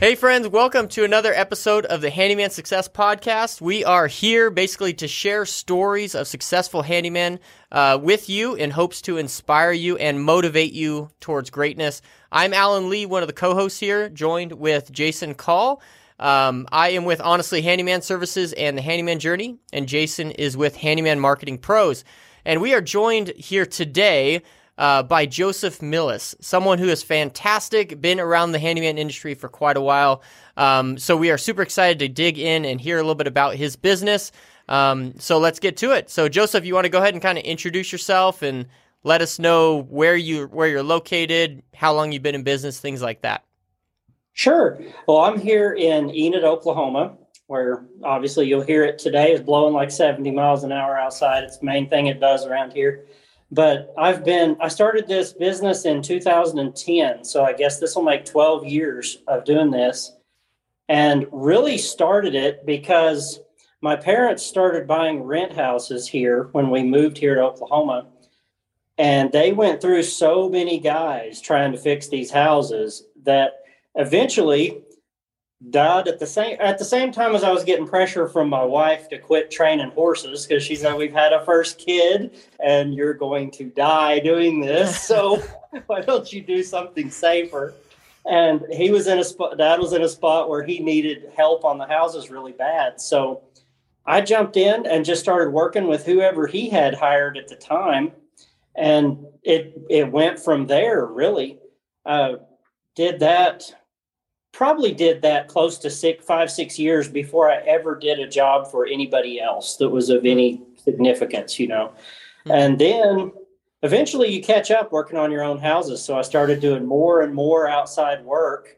Hey, friends, welcome to another episode of the Handyman Success Podcast. We are here basically to share stories of successful handymen uh, with you in hopes to inspire you and motivate you towards greatness. I'm Alan Lee, one of the co hosts here, joined with Jason Cull. Um, I am with Honestly Handyman Services and the Handyman Journey, and Jason is with Handyman Marketing Pros. And we are joined here today uh, by Joseph Millis, someone who is fantastic, been around the handyman industry for quite a while. Um, so we are super excited to dig in and hear a little bit about his business. Um, so let's get to it. So Joseph, you want to go ahead and kind of introduce yourself and let us know where you where you're located, how long you've been in business, things like that. Sure. Well, I'm here in Enid, Oklahoma, where obviously you'll hear it today. is blowing like 70 miles an hour outside. It's the main thing it does around here. But I've been, I started this business in 2010. So I guess this will make 12 years of doing this. And really started it because my parents started buying rent houses here when we moved here to Oklahoma. And they went through so many guys trying to fix these houses that eventually died at the same at the same time as I was getting pressure from my wife to quit training horses because she said we've had a first kid and you're going to die doing this. So why don't you do something safer? And he was in a spot. Dad was in a spot where he needed help on the houses really bad. So I jumped in and just started working with whoever he had hired at the time, and it it went from there. Really, uh, did that probably did that close to six, five, six years before I ever did a job for anybody else that was of any significance, you know. Mm-hmm. And then eventually you catch up working on your own houses. So I started doing more and more outside work.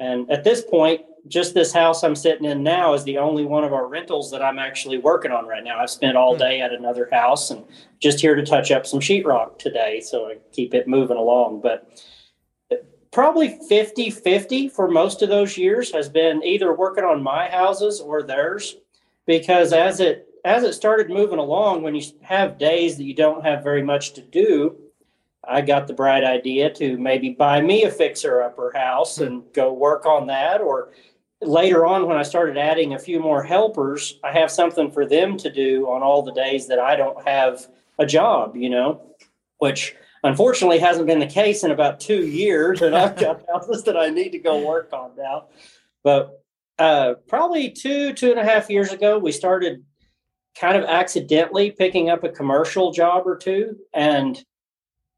And at this point, just this house I'm sitting in now is the only one of our rentals that I'm actually working on right now. I've spent all hmm. day at another house and just here to touch up some sheetrock today. So I keep it moving along. But probably 50 50 for most of those years has been either working on my houses or theirs. Because as it as it started moving along when you have days that you don't have very much to do i got the bright idea to maybe buy me a fixer upper house and go work on that. Or later on when i started adding a few more helpers i have something for them to do on all the days that i don't have a job you know which unfortunately hasn't been the case in about two years and i've got houses that i need to go work on now but uh, probably two two and a half years ago we started kind of accidentally picking up a commercial job or two and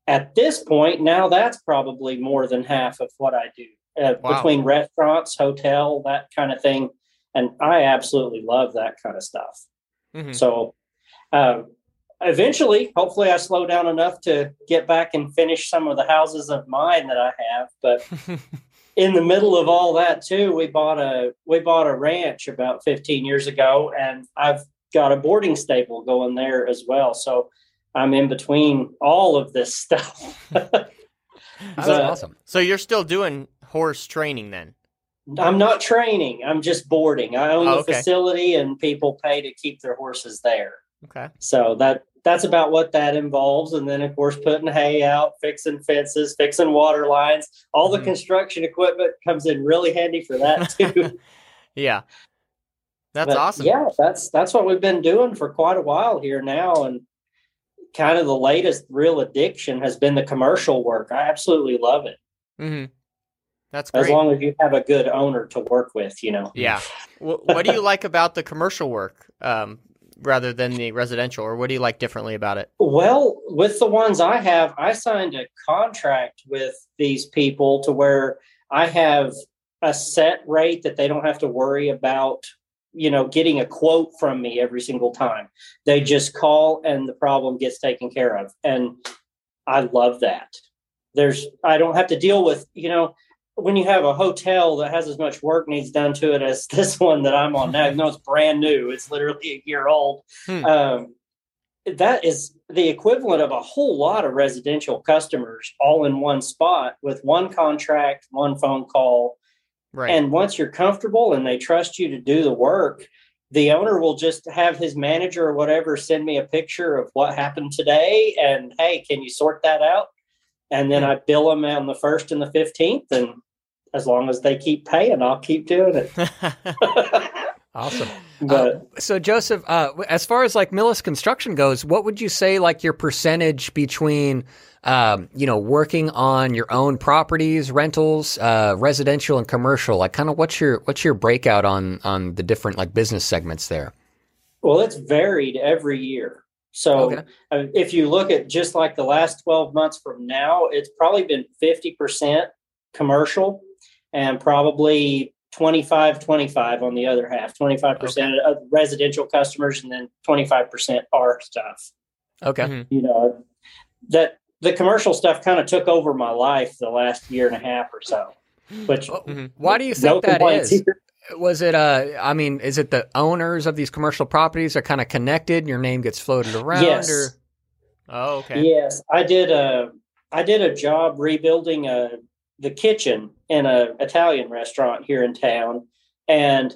at this point now that's probably more than half of what i do uh, wow. between restaurants hotel that kind of thing and i absolutely love that kind of stuff mm-hmm. so uh, eventually, hopefully, I slow down enough to get back and finish some of the houses of mine that I have. But in the middle of all that, too, we bought a we bought a ranch about 15 years ago, and I've got a boarding stable going there as well. So I'm in between all of this stuff. That's awesome. So you're still doing horse training then? I'm not training. I'm just boarding. I own oh, the okay. facility, and people pay to keep their horses there. Okay. So that that's about what that involves. And then, of course, putting hay out, fixing fences, fixing water lines, all the mm-hmm. construction equipment comes in really handy for that too. yeah, that's but awesome. Yeah, that's that's what we've been doing for quite a while here now, and kind of the latest real addiction has been the commercial work. I absolutely love it. Mm-hmm. That's great. As long as you have a good owner to work with, you know. Yeah. what, what do you like about the commercial work? Um, rather than the residential, or what do you like differently about it? Well, with the ones I have, I signed a contract with these people to where I have a set rate that they don't have to worry about, you know, getting a quote from me every single time. They just call and the problem gets taken care of. And I love that. There's, I don't have to deal with, you know, when you have a hotel that has as much work needs done to it as this one that I'm on now, even though it's brand new, it's literally a year old. Hmm. Um, that is the equivalent of a whole lot of residential customers all in one spot with one contract, one phone call. Right. And once you're comfortable and they trust you to do the work, the owner will just have his manager or whatever send me a picture of what happened today and hey, can you sort that out? And then. I bill them on the first and the 15th and as long as they keep paying, I'll keep doing it. awesome. But Uh, so Joseph, uh, as far as like Millis Construction goes, what would you say like your percentage between, um, you know, working on your own properties, rentals, uh, residential and commercial? Like, kind of what's your what's your breakout on on the different like business segments there? well, it's varied every year. So Okay. uh, if you look at just like the last 12 months from now, it's probably been 50% commercial and probably 25 25 on the other half 25% of residential customers and then 25% our stuff Okay. Mhm. you know that the commercial stuff kind of took over my life the last year and a half or so which Oh, Mhm. Why do you think no that here. Was it uh I mean, is it the owners of these commercial properties are kind of connected? Your name gets floated around, Yes. or oh, okay. Yes, I did a I did a job rebuilding a the kitchen in a Italian restaurant here in town, and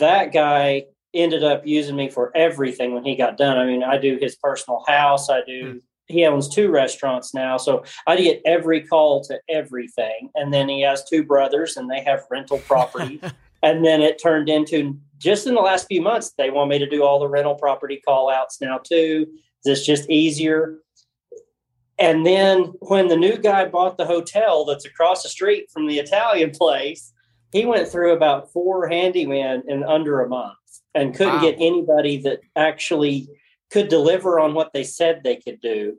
that guy ended up using me for everything when he got done. I mean, I do his personal house. I do. Hmm. He owns two restaurants now, so I get every call to everything. And then he has two brothers, and they have rental property. and then it turned into just in the last few months, they want me to do all the rental property call outs now too. It's just easier. And then when the new guy bought the hotel that's across the street from the Italian place, he went through about four handymen in under a month and couldn't Wow. get anybody that actually could deliver on what they said they could do.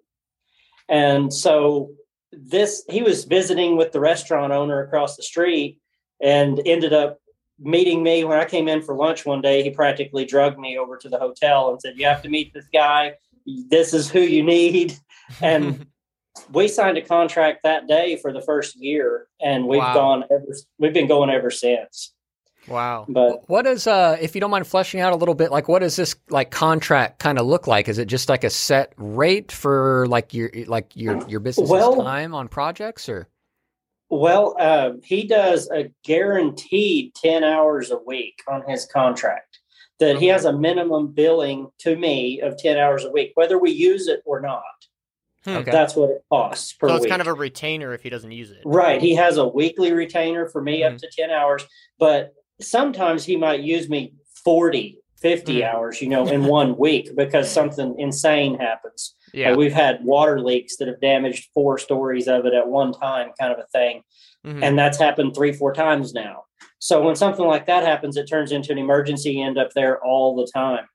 And so this he was visiting with the restaurant owner across the street and ended up meeting me when I came in for lunch one day. He practically drugged me over to the hotel and said, "You have to meet this guy. This is who you need." And we signed a contract that day for the first year, and we've Wow. gone ever. We've been going ever since. wow. But What is uh if you don't mind fleshing out a little bit, like what does this like contract kind of look like? Is it just like a set rate for like your like your your business Well- time on projects or well, uh, he does a guaranteed ten hours a week on his contract. That he has a minimum billing to me of ten hours a week, whether we use it or not. Hmm. Okay. That's what it costs per So it's week. kind of a retainer if he doesn't use it. Right. He has a weekly retainer for me Mhm. up to 10 hours, but sometimes he might use me 40, 50 Mhm. hours, you know, in one week because something insane happens. Yeah. Like we've had water leaks that have damaged four stories of it at one time, kind of a thing. Mhm. And that's happened three, four times now. So when something like that happens, it turns into an emergency. You end up there all the time.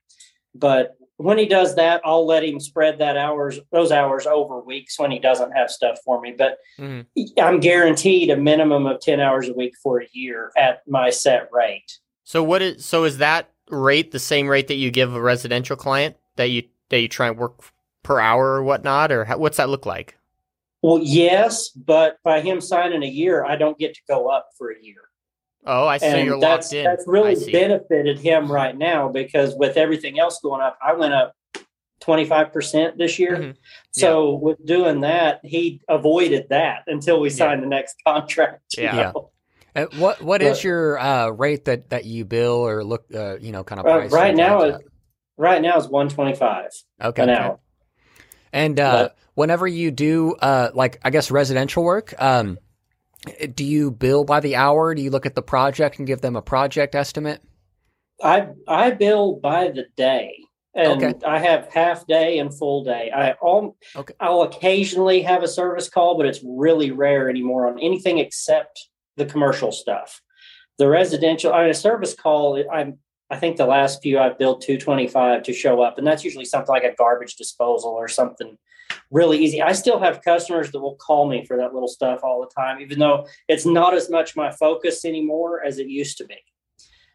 But when he does that, I'll let him spread that hours, those hours over weeks when he doesn't have stuff for me. But Mhm. I'm guaranteed a minimum of 10 hours a week for a year at my set rate. So what is so is that rate the same rate that you give a residential client that you that you try and work per hour or whatnot, or how, what's that look like? Well, yes, but by him signing a year, I don't get to go up for a year. Oh, I see. and you're that's, locked in. that's really benefited him right now because with everything else going up, I went up 25% this year. Mhm. So with doing that, he avoided that until we Yeah. signed the next contract. you Yeah. know? Uh, what what is But- your uh, rate that that you bill or look uh, you know kind of Uh, right now, sometimes it, right now is 125 okay, an okay. hour. And uh, But- whenever you do, uh, like I guess residential work, um, do you bill by the hour? Do you look at the project and give them a project estimate? I I bill by the day, and Okay. I have half day and full day. I all Okay. I'll occasionally have a service call, but it's really rare anymore on anything except the commercial stuff. The residential, I mean, a service call. I'm I think the last few I've billed two twenty five to show up, and that's usually something like a garbage disposal or something really easy. I still have customers that will call me for that little stuff all the time, even though it's not as much my focus anymore as it used to be.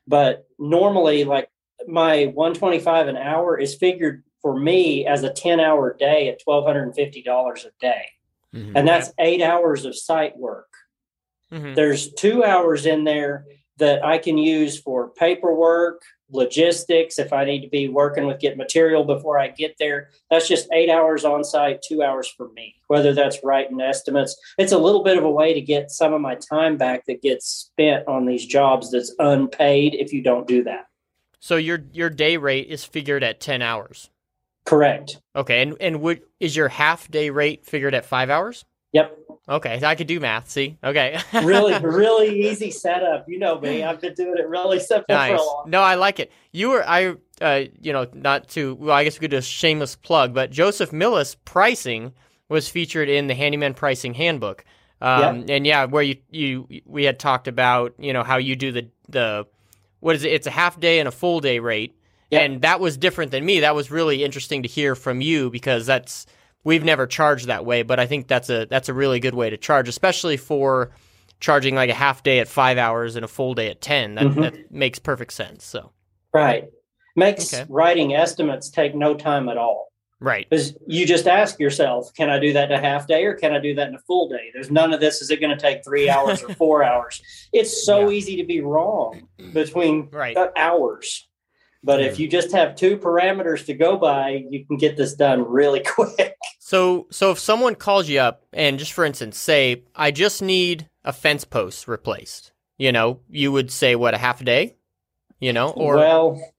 But normally, like my 125 an hour is figured for me as a 10 hour day at $1,250 a day. Mhm. And that's eight hours of site work. Mhm. There's two hours in there that I can use for paperwork, logistics, if I need to be working with get material before I get there. That's just eight hours on site, two hours for me, whether that's writing estimates. It's a little bit of a way to get some of my time back that gets spent on these jobs that's unpaid if you don't do that. So your your day rate is figured at ten hours. Correct. Okay, and and would is your half day rate figured at five hours? Yep. Okay, I could do math. See, okay. really, really easy setup. You know me. I've been doing it really simple nice. for a long. Time. No, I like it. You were I. Uh, you know, not to. Well, I guess we could do a shameless plug, but Joseph Millis pricing was featured in the Handyman Pricing Handbook. Um, Yep. And yeah, where you you we had talked about you know how you do the the what is it? It's a half day and a full day rate, Yep. and that was different than me. That was really interesting to hear from you because that's we've never charged that way, but I think that's a that's a really good way to charge, especially for charging like a half day at five hours and a full day at ten. That Mhm. that makes perfect sense. So Right. Makes Okay. writing estimates take no time at all. right, Because you just ask yourself, can I do that in a half day or can I do that in a full day? There's none of this. Is it going to take three hours or four hours? It's so easy to be wrong between right. hours. But if you just have two parameters to go by, you can get this done really quick. So so if someone calls you up and just for instance say I just need a fence post replaced, you know, you would say what a half a day, you know, or well,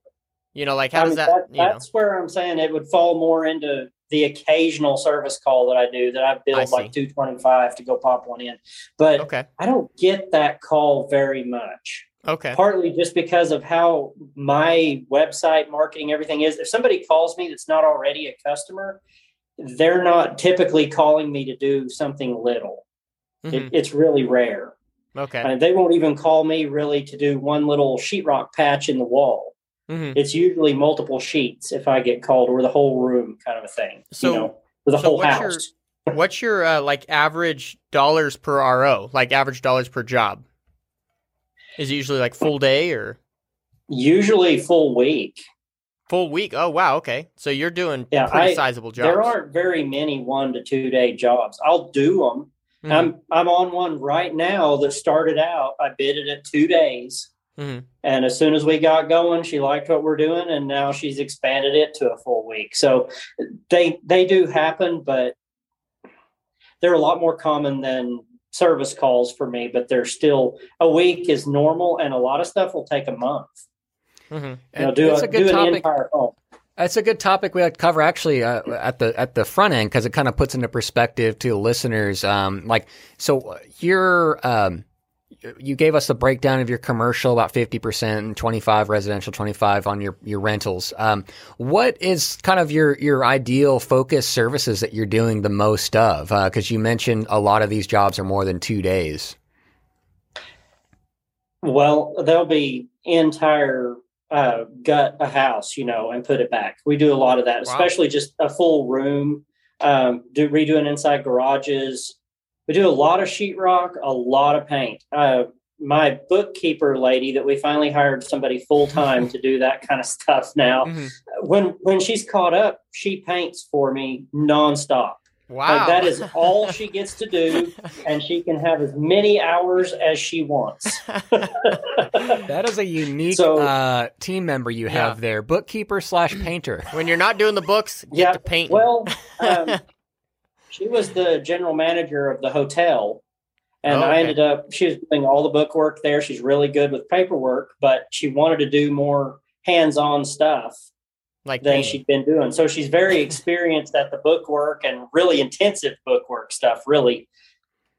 you know, like how I does mean, that, that- you know? that's where I'm saying it would fall more into the occasional service call that I do that I I build see. like 225 to go pop one in. But Okay, I don't get that call very much. Okay, Partly just because of how my website marketing everything is. If somebody calls me that's not already a customer, they're not typically calling me to do something little. Mhm. It, it's really rare. okay, Uh, they won't even call me really to do one little sheetrock patch in the wall. hmm It's usually multiple sheets if I get called, or the whole room kind of a thing. So- you know, or the so whole what's your- house. What's your uh, like average dollars per RO, like average dollars per job? Is it usually like full day or Usually full week. full week? Oh wow, okay. So you're doing Yeah, pretty I- sizable jobs. There aren't very many one to two day jobs. I'll do them. Mhm. I'm I'm on one right now that started out. I bid it at two days, Mhm. and as soon as we got going, she liked what we're doing, and now she's expanded it to a full week. So they they do happen, but they're a lot more common than service calls for me. But they're still a week is normal, and a lot of stuff will take a month. Mhm. You know, do it's a, a good do an topic. entire home. It's a good topic we had to cover actually uh, at the at the front end because it kind of puts into perspective to listeners. Um, like, so you're um, you gave us the breakdown of your commercial about fifty percent and twenty five residential, twenty five on your your rentals. Um, what is kind of your your ideal focus services that you're doing the most of? Because you mentioned a lot of these jobs are more than two days. Well, there'll be entire uh, gut a house, you know, and put it back. We do a lot of that, Wow. especially just a full room. Um, do redoing inside garages. We do a lot of sheetrock, a lot of paint. Uh, my bookkeeper lady that we finally hired somebody full time to do that kind of stuff now. Mhm. When when she's caught up, she paints for me nonstop. Wow, Like that is all she gets to do, and she can have as many hours as she wants. That is a unique So- uh, team member you Yeah. have there, bookkeeper slash painter. when you're not doing the books, get Yeah, to paint. Well, um, she was the general manager of the hotel, and Oh, I ended up. She was doing all the book work there. She's really good with paperwork, but she wanted to do more hands-on stuff like than painting. she'd been doing. So she's very experienced at the book work and really intensive book work stuff. Really.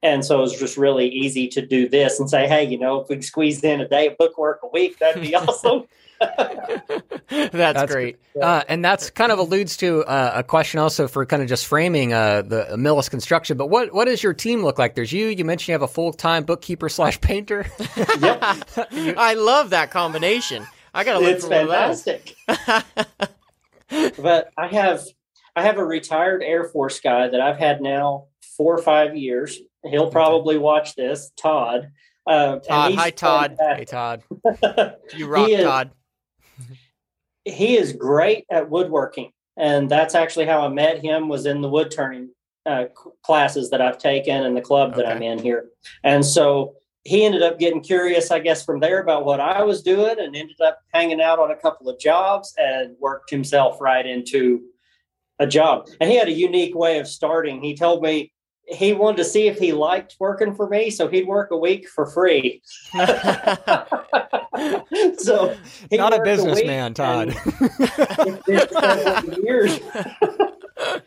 And so it was just really easy to do this and say, hey, you know, if we could squeeze in a day of book work a week, that'd be awesome. That's, That's great. Uh, and that's kind of alludes to uh, a question also for kind of just framing uh, the Millis construction. But what what does your team look like? There's you. You mentioned you have a full time bookkeeper slash painter. yep. I love that combination. I gotta look it's for of those. fantastic. but I have I have a retired Air Force guy that I've had now four or five years. He'll probably watch this, Todd. Uh, Todd, hi, Todd. hey. Todd. You rock, He is- Todd. He is great at woodworking, and that's actually how I met him. Was in the wood turning uh, classes that I've taken and the club that Okay. I'm in here, and so he ended up getting curious, I guess, from there about what I was doing, and ended up hanging out on a couple of jobs and worked himself right into a job. And he had a unique way of starting. He told me he wanted to see if he liked working for me, so he'd work a week for free. so he Not a businessman, Todd. and it's been several years.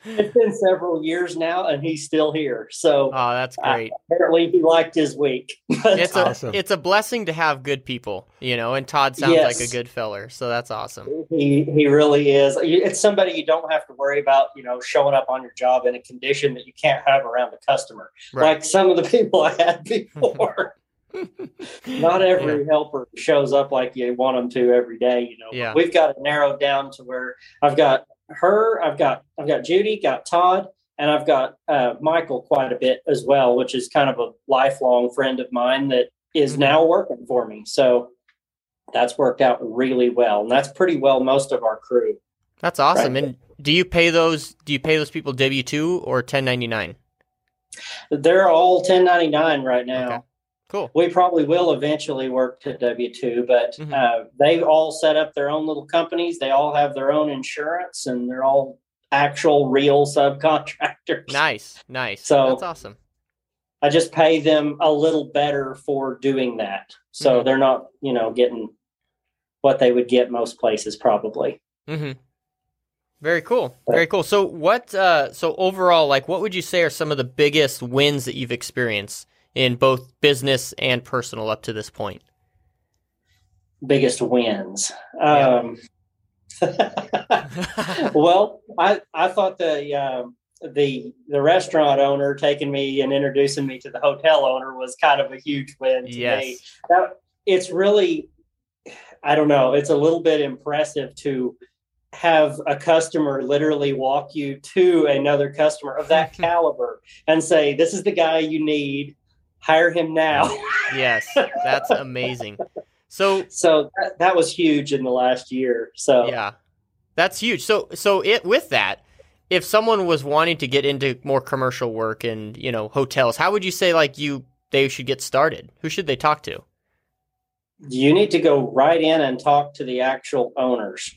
it's been several years now, and he's still here. So Oh, that's great. apparently, he liked his week. It's uh, a it's a blessing to have good people, you know. And Todd sounds Yes. like a good feller, so that's awesome. He he really is. It's somebody you don't have to worry about, you know, showing up on your job in a condition that you can't have around a customer. Right. Like some of the people I had before. Not every helper shows up like you want them to every day, you know. Yeah. We've got it narrowed down to where I've got her, I've got I've got Judy, got Todd, and I've got uh, Michael quite a bit as well, which is kind of a lifelong friend of mine that is Mhm. now working for me. So that's worked out really well, and that's pretty well most of our crew. That's awesome. Right. And do you pay those? Do you pay those people W two or ten ninety nine? They're all 1099 right now. Okay. Cool. We probably will eventually work to W 2, but Mhm. uh, they all set up their own little companies. They all have their own insurance and they're all actual real subcontractors. Nice, nice. So- that's awesome. I just pay them a little better for doing that. So Mhm. they're not, you know, getting what they would get most places probably. Mm-hmm. Very cool. Very cool. So what? Uh, so overall, like, what would you say are some of the biggest wins that you've experienced in both business and personal up to this point? Biggest wins. Um, well, I I thought the um, the the restaurant owner taking me and introducing me to the hotel owner was kind of a huge win to yes. me. That, it's really, I don't know, it's a little bit impressive to have a customer literally walk you to another customer of that caliber and say, "This is the guy you need. Hire him now." Yes. That's amazing. So so that, that was huge in the last year. So yeah, that's huge. So so it with that, if someone was wanting to get into more commercial work and you know hotels, how would you say like you they should get started? Who should they talk to? you need to go right in and talk to the actual owners.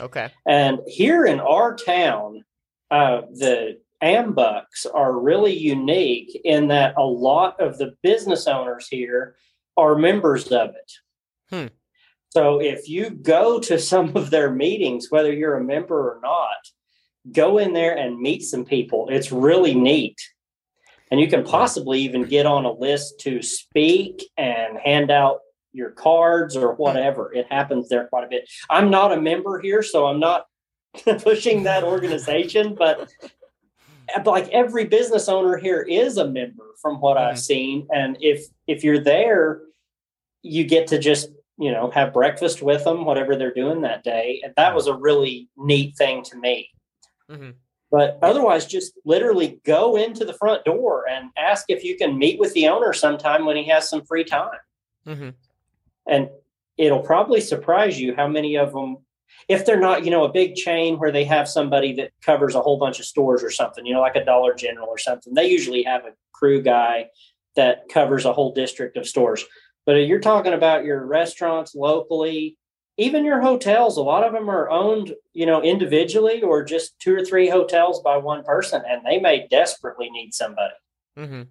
Okay. And here in our town, uh, the AMBUCS are really unique in that a lot of the business owners here are members of it. Hmm. So if you go to some of their meetings, whether you're a member or not, go in there and meet some people. It's really neat. And you can possibly even get on a list to speak and hand out your cards or whatever. It happens there quite a bit. I'm not a member here, so I'm not pushing that organization, but like every business owner here is a member from what I've Mhm. seen. And if if you're there, you get to just, you know, have breakfast with them, whatever they're doing that day. And that was a really neat thing to me. hmm But otherwise, just literally go into the front door and ask if you can meet with the owner sometime when he has some free time. hmm And it'll probably surprise you how many of them, if they're not, you know, a big chain where they have somebody that covers a whole bunch of stores or something, you know, like a Dollar General or something, they usually have a crew guy that covers a whole district of stores. But you're talking about your restaurants locally, even your hotels, a lot of them are owned, you know, individually or just two or three hotels by one person, and they may desperately need somebody. hmm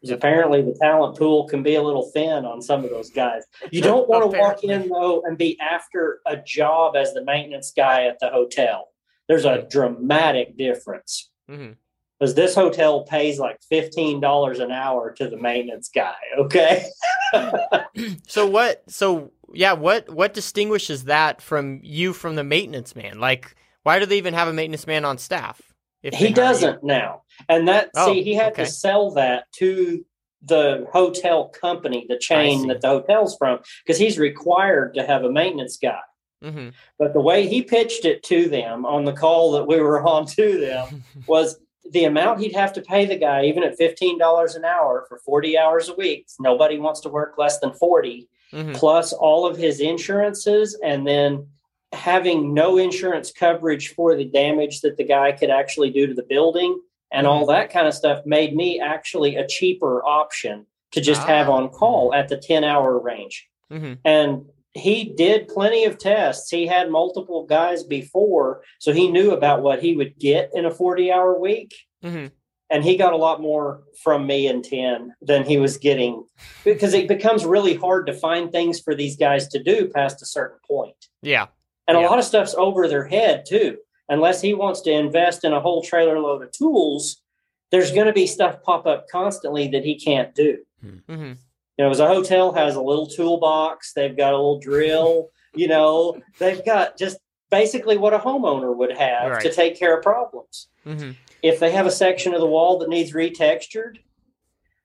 Because apparently the talent pool can be a little thin on some of those guys. You don't want to walk in though and be after a job as the maintenance guy at the hotel. There's a dramatic difference mm-hmm. because this hotel pays like fifteen dollars an hour to the maintenance guy. Okay, So what? So yeah, what what distinguishes that from you from the maintenance man? Like, why do they even have a maintenance man on staff? If he doesn't now, and that Oh, see he had okay. to sell that to the hotel company, the chain that the hotel's from, because he's required to have a maintenance guy. hmm But the way he pitched it to them on the call that we were on to them was the amount he'd have to pay the guy, even at $15 an hour for 40 hours a week. Nobody wants to work less than 40, hmm plus all of his insurances, and then having no insurance coverage for the damage that the guy could actually do to the building and all that kind of stuff made me actually a cheaper option to just have Ah. on call at the 10 hour range hmm and he did plenty of tests. He had multiple guys before, so he knew about what he would get in a 40 hour week. hmm And he got a lot more from me in 10 than he was getting because it becomes really hard to find things for these guys to do past a certain point. Yeah. And Yeah. a lot of stuff's over their head too. Unless he wants to invest in a whole trailer load of tools, there's going to be stuff pop up constantly that he can't do. Mm-hmm. You know, as a hotel has a little toolbox, they've got a little drill, you know, they've got just basically what a homeowner would have Right. to take care of problems. Mm-hmm. If they have a section of the wall that needs retextured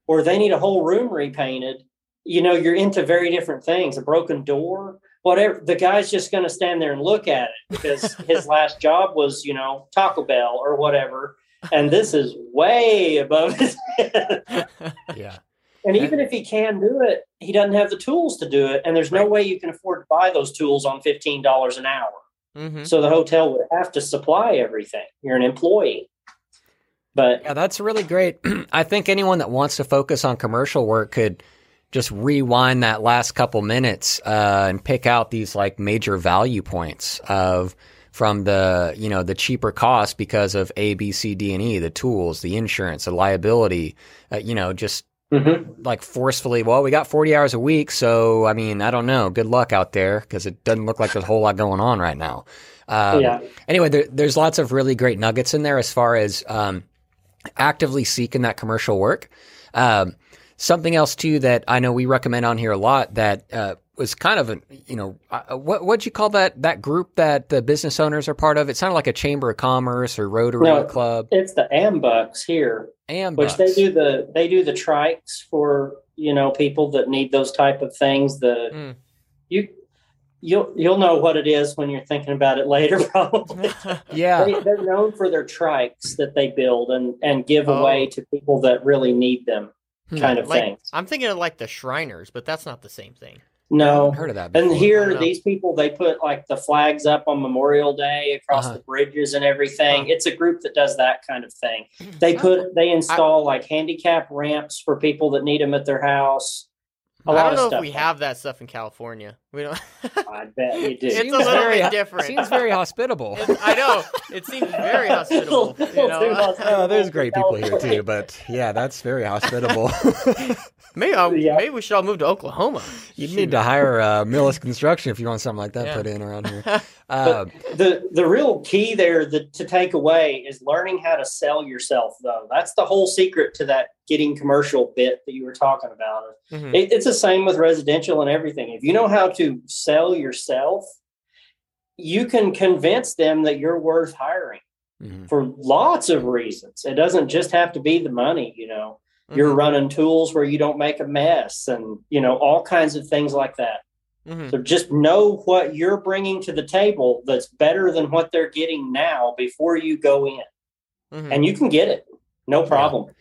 or they need a whole room repainted, you know, you're into very different things. A broken door, whatever. The guy's just going to stand there and look at it because his last job was, you know, Taco Bell or whatever. And this is way above his head. Yeah. And even if he can do it, he doesn't have the tools to do it. And there's no way you can afford to buy those tools on $15 an hour. Mm-hmm. So the hotel would have to supply everything. You're an employee. But Yeah, that's really great. I think anyone that wants to focus on commercial work could just rewind that last couple minutes uh, and pick out these like major value points of from the you know the cheaper cost because of A, B, C, D, and E, the tools, the insurance, the liability. Uh, you know, just mhm. like forcefully. Well, we got forty hours a week, so I mean, I don't know. Good luck out there because it doesn't look like there's a whole lot going on right now. Um, yeah. anyway, there, there's lots of really great nuggets in there as far as um, actively seeking that commercial work. Um, something else too that I know we recommend on here a lot that uh, was kind of a you know uh, what what'd you call that that group that the business owners are part of? It sounded like a chamber of commerce or Rotary No. Club. It's the AMBUCS here, And which they do the they do the trikes for you know people that need those type of things. The Mm. you you'll you'll know what it is when you're thinking about it later. Probably yeah. they, they're known for their trikes that they build and and give Oh. away to people that really need them. Kind of Like- thing. I'm thinking of like the Shriners, but that's not the same thing. No, Heard of that? Before. And here, these people they put like the flags up on Memorial Day across Uh-huh. the bridges and everything. Huh. It's a group that does that kind of thing. They put they install like handicap ramps for people that need them at their house. A I lot don't of know stuff. if we have that stuff in California. We don't. I bet we do. It's a little very- bit different. Seems very hospitable. It- I know it seems very hospitable. You know? hospitable Oh, there's great people here too, but yeah, that's very hospitable. maybe uh, Yeah. maybe we should all move to Oklahoma. you need to hire uh, Millis Construction if you want something like that Yeah. put in around here. Uh, the the real key there that to take away is learning how to sell yourself though that's the whole secret to that getting commercial bit that you were talking about Mhm. it, it's the same with residential and everything if you know how to sell yourself you can convince them that you're worth hiring mhm. for lots of reasons it doesn't just have to be the money you know you're Mhm. running tools where you don't make a mess and you know all kinds of things like that Mhm. so just know what you're bringing to the table that's better than what they're getting now before you go in. Mhm. And you can get it. No problem.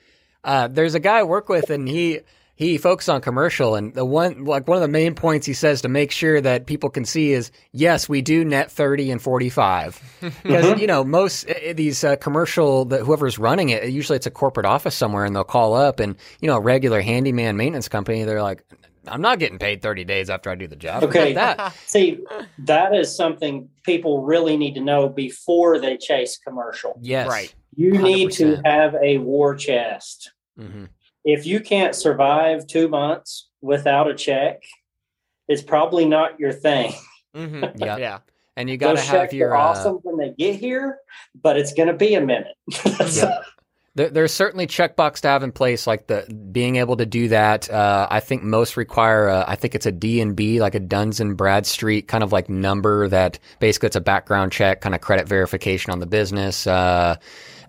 Uh, there's a guy I work with, and he he focuses on commercial, and the one like one of the main points he says to make sure that people can see is yes, we do net thirty and forty five because you know most uh, these uh, commercial that whoever's running it usually it's a corporate office somewhere, and they'll call up, and you know a regular handyman maintenance company, they're like. I'm not getting paid 30 days after I do the job. Okay. that. See, that is something people really need to know before they chase commercial. Yes. Right. You need to have a war chest. hmm If you can't survive two months without a check, it's probably not your thing. Mhm. Yeah. Yeah. And you got to Those have checks your are uh, awesome when they get here, but it's going to be a minute. Yeah. There, there's certainly checkbox to have in place, like the being able to do that. Uh, I think most require, uh, I think it's a D and B, like a Duns and Bradstreet kind of like number that basically it's a background check, kind of credit verification on the business. Uh,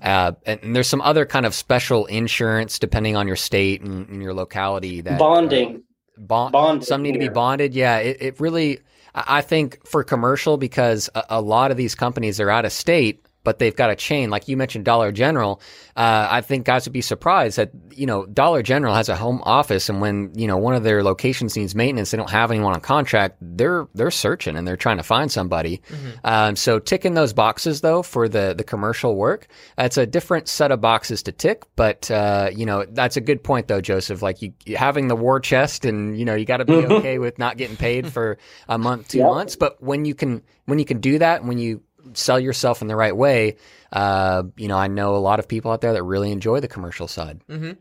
uh, and, and there's some other kind of special insurance depending on your state and, and your locality. That Bonding. bond, Bonded some need to be bonded. Yeah, it, it really. I I think for commercial because a, a lot of these companies are out of state, but they've got a chain. Like you mentioned, Dollar General. Uh, I think guys would be surprised that you know Dollar General has a home office, and when you know one of their locations needs maintenance, they don't have anyone on contract. They're they're searching and they're trying to find somebody. Um, so ticking those boxes though for the the commercial work, it's a different set of boxes to tick. But uh, you know that's a good point though, Joseph. Like you having the war chest, and you know you got to be Mhm. okay with not getting paid for a month, two Yep. months. But when you can when you can do that, when you sell yourself in the right way, uh, you know I know a lot of people out there that really enjoy the commercial side. hmm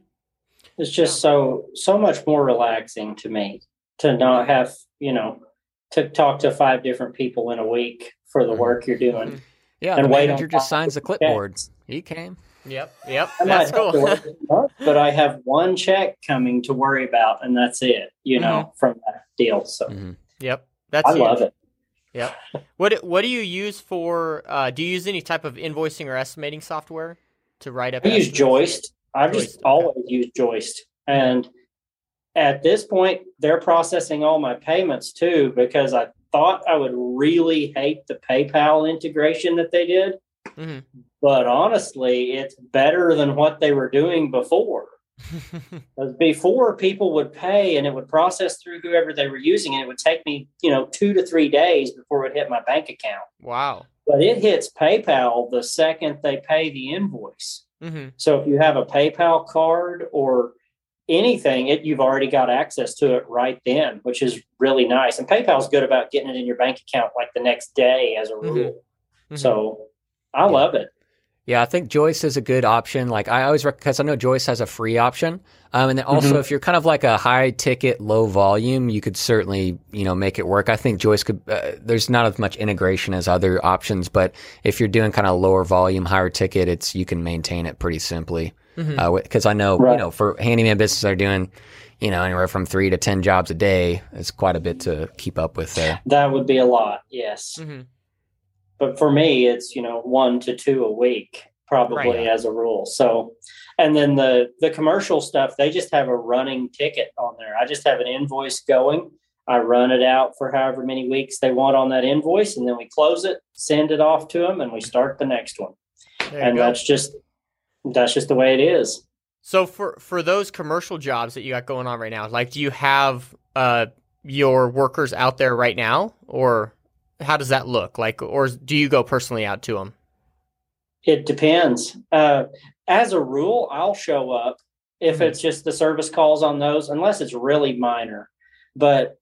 It's just so so much more relaxing to me to not have, you know, to talk to five different people in a week for the Mhm. work you're doing. Yeah, and the wait manager on just signs the checks. clipboard. He came. Yep. Yep. I That's cool. wait but I have one check coming to worry about, and that's it. You know, Mm-hmm. from that deal. So Mhm. yep. That's I love it. Yep. What What do you use for? Uh, do you use any type of invoicing or estimating software to write up? I use? Joist. I've Joist, just okay. always used Joist, and at this point, they're processing all my payments too because I thought I would really hate the PayPal integration that they did. Mhm. But honestly, it's better than what they were doing before. Because before people would pay and it would process through whoever they were using, and it would take me, you know, two to three days before it would hit my bank account. wow. But it hits PayPal the second they pay the invoice. hmm So if you have a PayPal card or anything, it you've already got access to it right then, which is really nice. And PayPal's good about getting it in your bank account like the next day as a Mhm. rule. Mhm. So I love it. Yeah, I think Joist is a good option. Like I always because I know Joist has a free option, um, and then also Mhm. if you're kind of like a high ticket, low volume, you could certainly you know make it work. I think Joist could. Uh, there's not as much integration as other options, but if you're doing kind of lower volume, higher ticket, it's you can maintain it pretty simply. Because I know you know for handyman business, they're doing you know anywhere from three to ten jobs a day. It's quite a bit to keep up with there. That would be a lot, yes. Mhm. But for me, it's you know one to two a week probably Right. as a rule. So, and then the the commercial stuff, they just have a running ticket on there. I just have an invoice going. I run it out for however many weeks they want on that invoice, and then we close it, send it off to them, and we start the next one. And go. that's just that's just the way it is. So for for those commercial jobs that you got going on right now, like do you have uh your workers out there right now or how does that look? Like or do you go personally out to them? It depends. Uh, as a rule, I'll show up if Mhm. it's just the service calls on those, unless it's really minor. But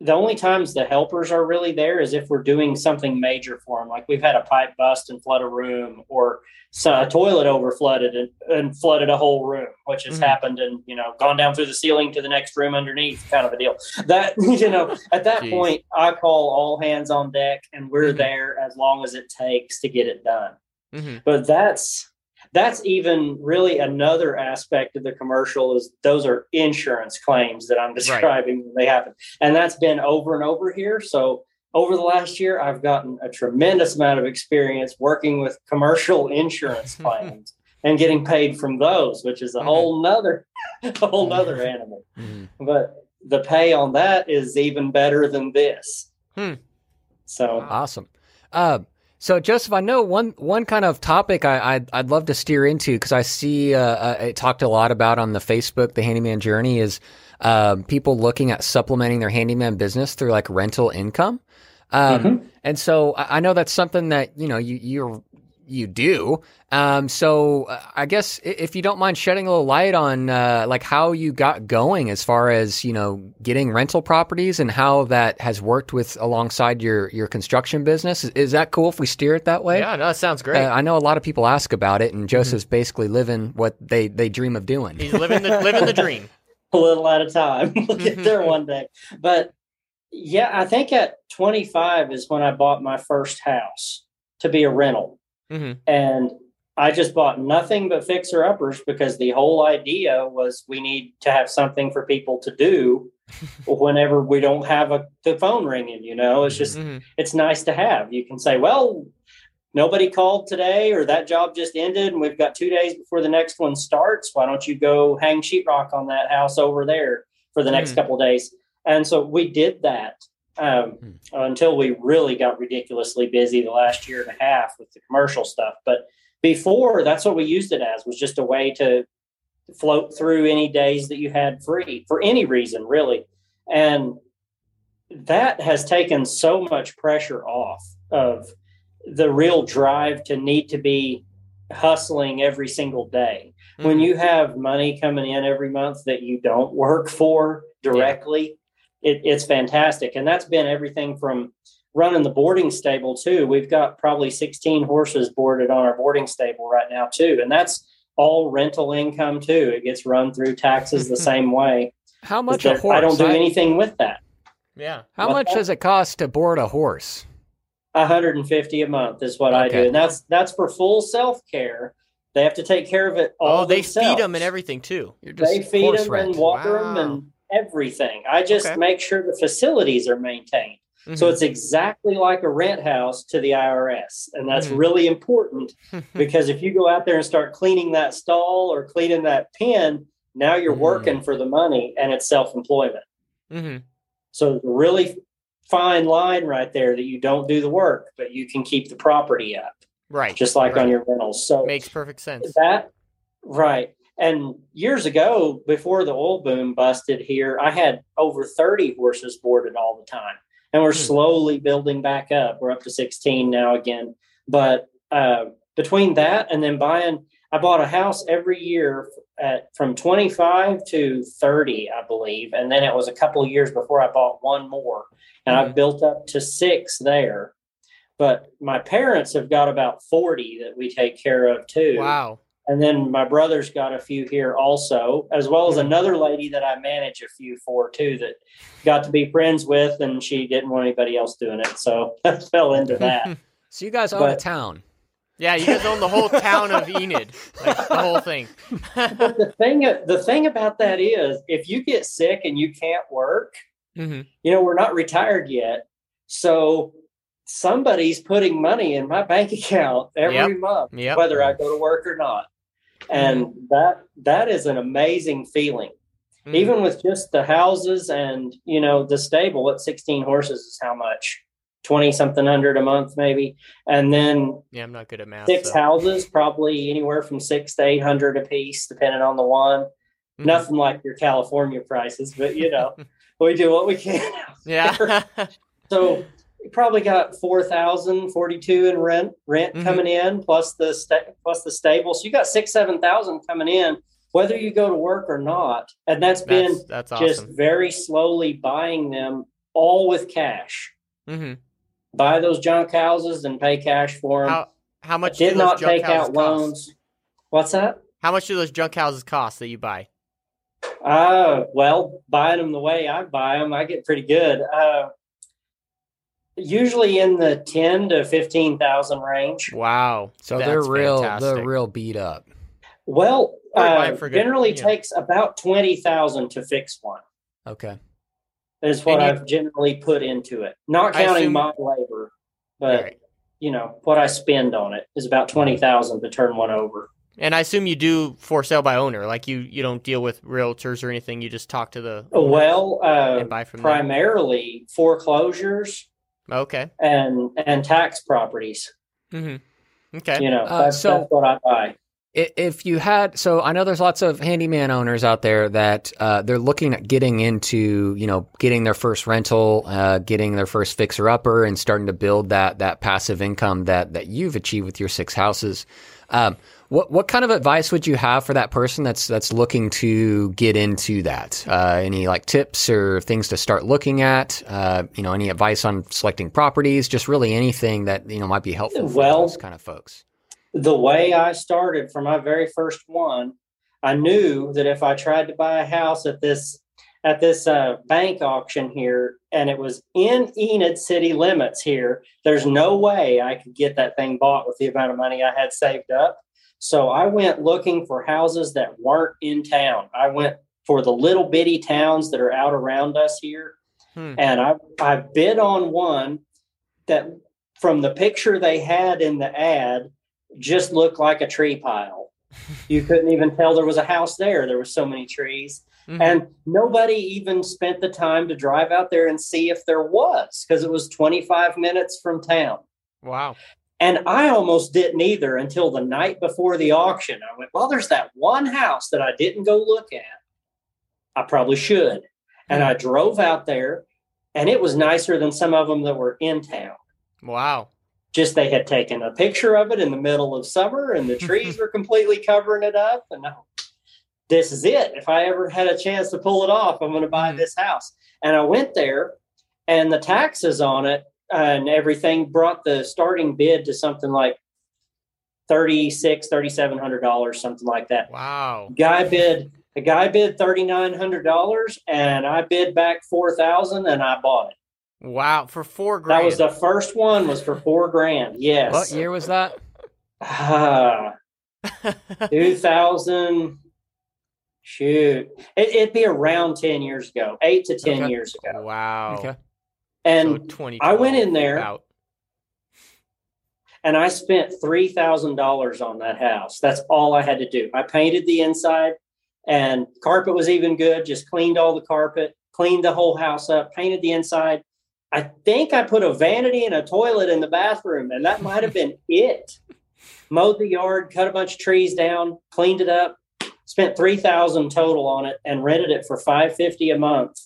the only times the helpers are really there is if we're doing something major for them, like we've had a pipe bust and flood a room, or a toilet over flooded and, and flooded a whole room, which has Mhm. happened and you know gone down through the ceiling to the next room underneath, kind of a deal. That you know, at that Jeez. point, I call all hands on deck, and we're Mhm. there as long as it takes to get it done hmm but that's that's even really another aspect of the commercial is those are insurance claims that i'm describing when they happen and that's been over and over here so over the last year i've gotten a tremendous amount of experience working with commercial insurance claims and getting paid from those which is a Mhm. whole nother a whole nother animal Mhm. but the pay on that is even better than this Hmm. so Awesome. Uh, so Joseph, I know one one kind of topic I, I'd, I'd love to steer into because I see uh, uh, it talked a lot about on the Facebook, the handyman journey is um, people looking at supplementing their handyman business through like rental income. Um, Mhm. And so I I know that's something that you know you you're you do. Um, so uh, I guess if you don't mind shedding a little light on uh, like how you got going as far as you know getting rental properties and how that has worked with alongside your your construction business. Is, is that cool if we steer it that way? Yeah, no, that sounds great. Uh, I know a lot of people ask about it, and Joseph's basically living what they they dream of doing. He's living the living the dream. a little at a time. we'll get there one day. But yeah, I think at 25 is when I bought my first house to be a rental. Hmm And I just bought nothing but fixer uppers because the whole idea was we need to have something for people to do whenever we don't have a, the phone ringing. You know, it's just, hmm it's nice to have. You can say, well, nobody called today or that job just ended and we've got two days before the next one starts. Why don't you go hang sheetrock on that house over there for the next Hmm. couple of days? And so we did that um, until we really got ridiculously busy the last year and a half with the commercial stuff. But before, that's what we used it as was just a way to float through any days that you had free for any reason, really. And that has taken so much pressure off of the real drive to need to be hustling every single day. When you have money coming in every month that you don't work for directly, it, it's fantastic. And that's been everything from running the boarding stable too. We've got probably 16 horses boarded on our boarding stable right now too. And that's all rental income too. It gets run through taxes the same way. How much There- a horse? I don't do anything with that. yeah. How What much that- does it cost to board a horse? 150 a month is what I do, and that's that's for full self care. They have to take care of it oh, all. oh, they themselves. feed them and everything too. You're just They feed horse them rent. and water them Wow. and everything. I just Okay. make sure the facilities are maintained. So Mhm. it's exactly like a rent house to the IRS, and that's Mhm. really important because if you go out there and start cleaning that stall or cleaning that pen, now you're Mm. working for the money and it's self employment. Mhm. So really fine line right there that you don't do the work, but you can keep the property up, right, just like right. on your rentals. So makes perfect sense. that right. And years ago, before the oil boom busted here, I had over 30 horses boarded all the time. And we're Hmm. slowly building back up. We're up to 16 now again. But uh, between that and then buying, I bought a house every year at from 25 to 30, I believe. And then it was a couple of years before I bought one more. And I've built up to six there. But my parents have got about 40 that we take care of too. Wow. And then my brother's got a few here also, as well as another lady that I manage a few for too that got to be friends with, and she didn't want anybody else doing it. So I fell into that. So you guys own a But- town. Yeah, you guys own the whole town of Enid, like the whole thing. but the thing, the thing about that is, if you get sick and you can't work, hmm you know, we're not retired yet. So somebody's putting money in my bank account every Yep. month, Yep. whether I go to work or not. And that that is an amazing feeling. Mhm. even with just the houses and you know the stable at 16 horses is how much 20 something hundred a month maybe and then yeah, I'm not good at math. six so. houses probably anywhere from six to eight hundred a piece depending on the one Mhm. nothing like your california prices but you know we do what we can Yeah. so you probably got 4,042 in rent rent Mhm. coming in plus the sta- plus the stable so you got six seven thousand coming in whether you go to work or not and that's been that's, that's just very slowly buying them all with cash. hmm Buy those junk houses and pay cash for them. How how much Did do not take out cost? loans. What's that? How much do those junk houses cost that you buy? Uh, well, buying them the way I buy them, I get pretty good. Uh, usually in the ten to fifteen thousand range. Wow. So That's they're real. fantastic. They're real beat up. Well, uh, it for good, generally yeah. takes about twenty thousand to fix one. Okay. Is what And you- I've generally put into it, not counting assume- my labor, but Right. you know what I spend on it is about twenty thousand to turn one over. And I assume you do for sale by owner. Like you, you don't deal with realtors or anything. You just talk to the Well, uh, and buy from them. primarily foreclosures Okay. and and tax properties. Mm-hmm. Okay. You know, Uh, that's, so- that's what I buy. If you had, so I know there's lots of handyman owners out there that uh, they're looking at getting into, you know, getting their first rental, uh, getting their first fixer upper, and starting to build that that passive income that that you've achieved with your six houses. Um, what what kind of advice would you have for that person that's that's looking to get into that? Uh, any like tips or things to start looking at? Uh, you know, any advice on selecting properties? Just really anything that you know might be helpful for Well- those kind of folks. The way I started for my very first one, I knew that if I tried to buy a house at this at this uh, bank auction here, and it was in Enid city limits here, there's no way I could get that thing bought with the amount of money I had saved up. So I went looking for houses that weren't in town. I went for the little bitty towns that are out around us here. Hmm. And I, I bid on one that from the picture they had in the ad just looked like a tree pile. You couldn't even tell there was a house there. There were so many trees. Mhm. And nobody even spent the time to drive out there and see if there was because it was 25 minutes from town. wow. And I almost didn't either until the night before the auction. I went, well, there's that one house that I didn't go look at. I probably should. And I drove out there, and it was nicer than some of them that were in town. Wow. Just they had taken a picture of it in the middle of summer, and the trees were completely covering it up. And I, this is it. If I ever had a chance to pull it off, I'm going to buy Mhm. this house. And I went there, and the taxes on it and everything brought the starting bid to something like thirty-six, thirty-seven hundred dollars, something like that. Wow. Guy bid the guy bid thirty nine hundred dollars, and I bid back four thousand, and I bought it. Wow, for four grand. That was the first one. Was for four grand. Yes. What year was that? Ah, 2000. Shoot, it, it'd be around 10 years ago, eight to 10 Okay. years ago. wow. Okay. And so I went in there- About. and I spent three thousand dollars on that house. That's all I had to do. I painted the inside, and carpet was even good. Just cleaned all the carpet, cleaned the whole house up, painted the inside. I think I put a vanity and a toilet in the bathroom, and that might have been it. Mowed the yard, cut a bunch of trees down, cleaned it up, spent three thousand total on it, and rented it for five fifty a month.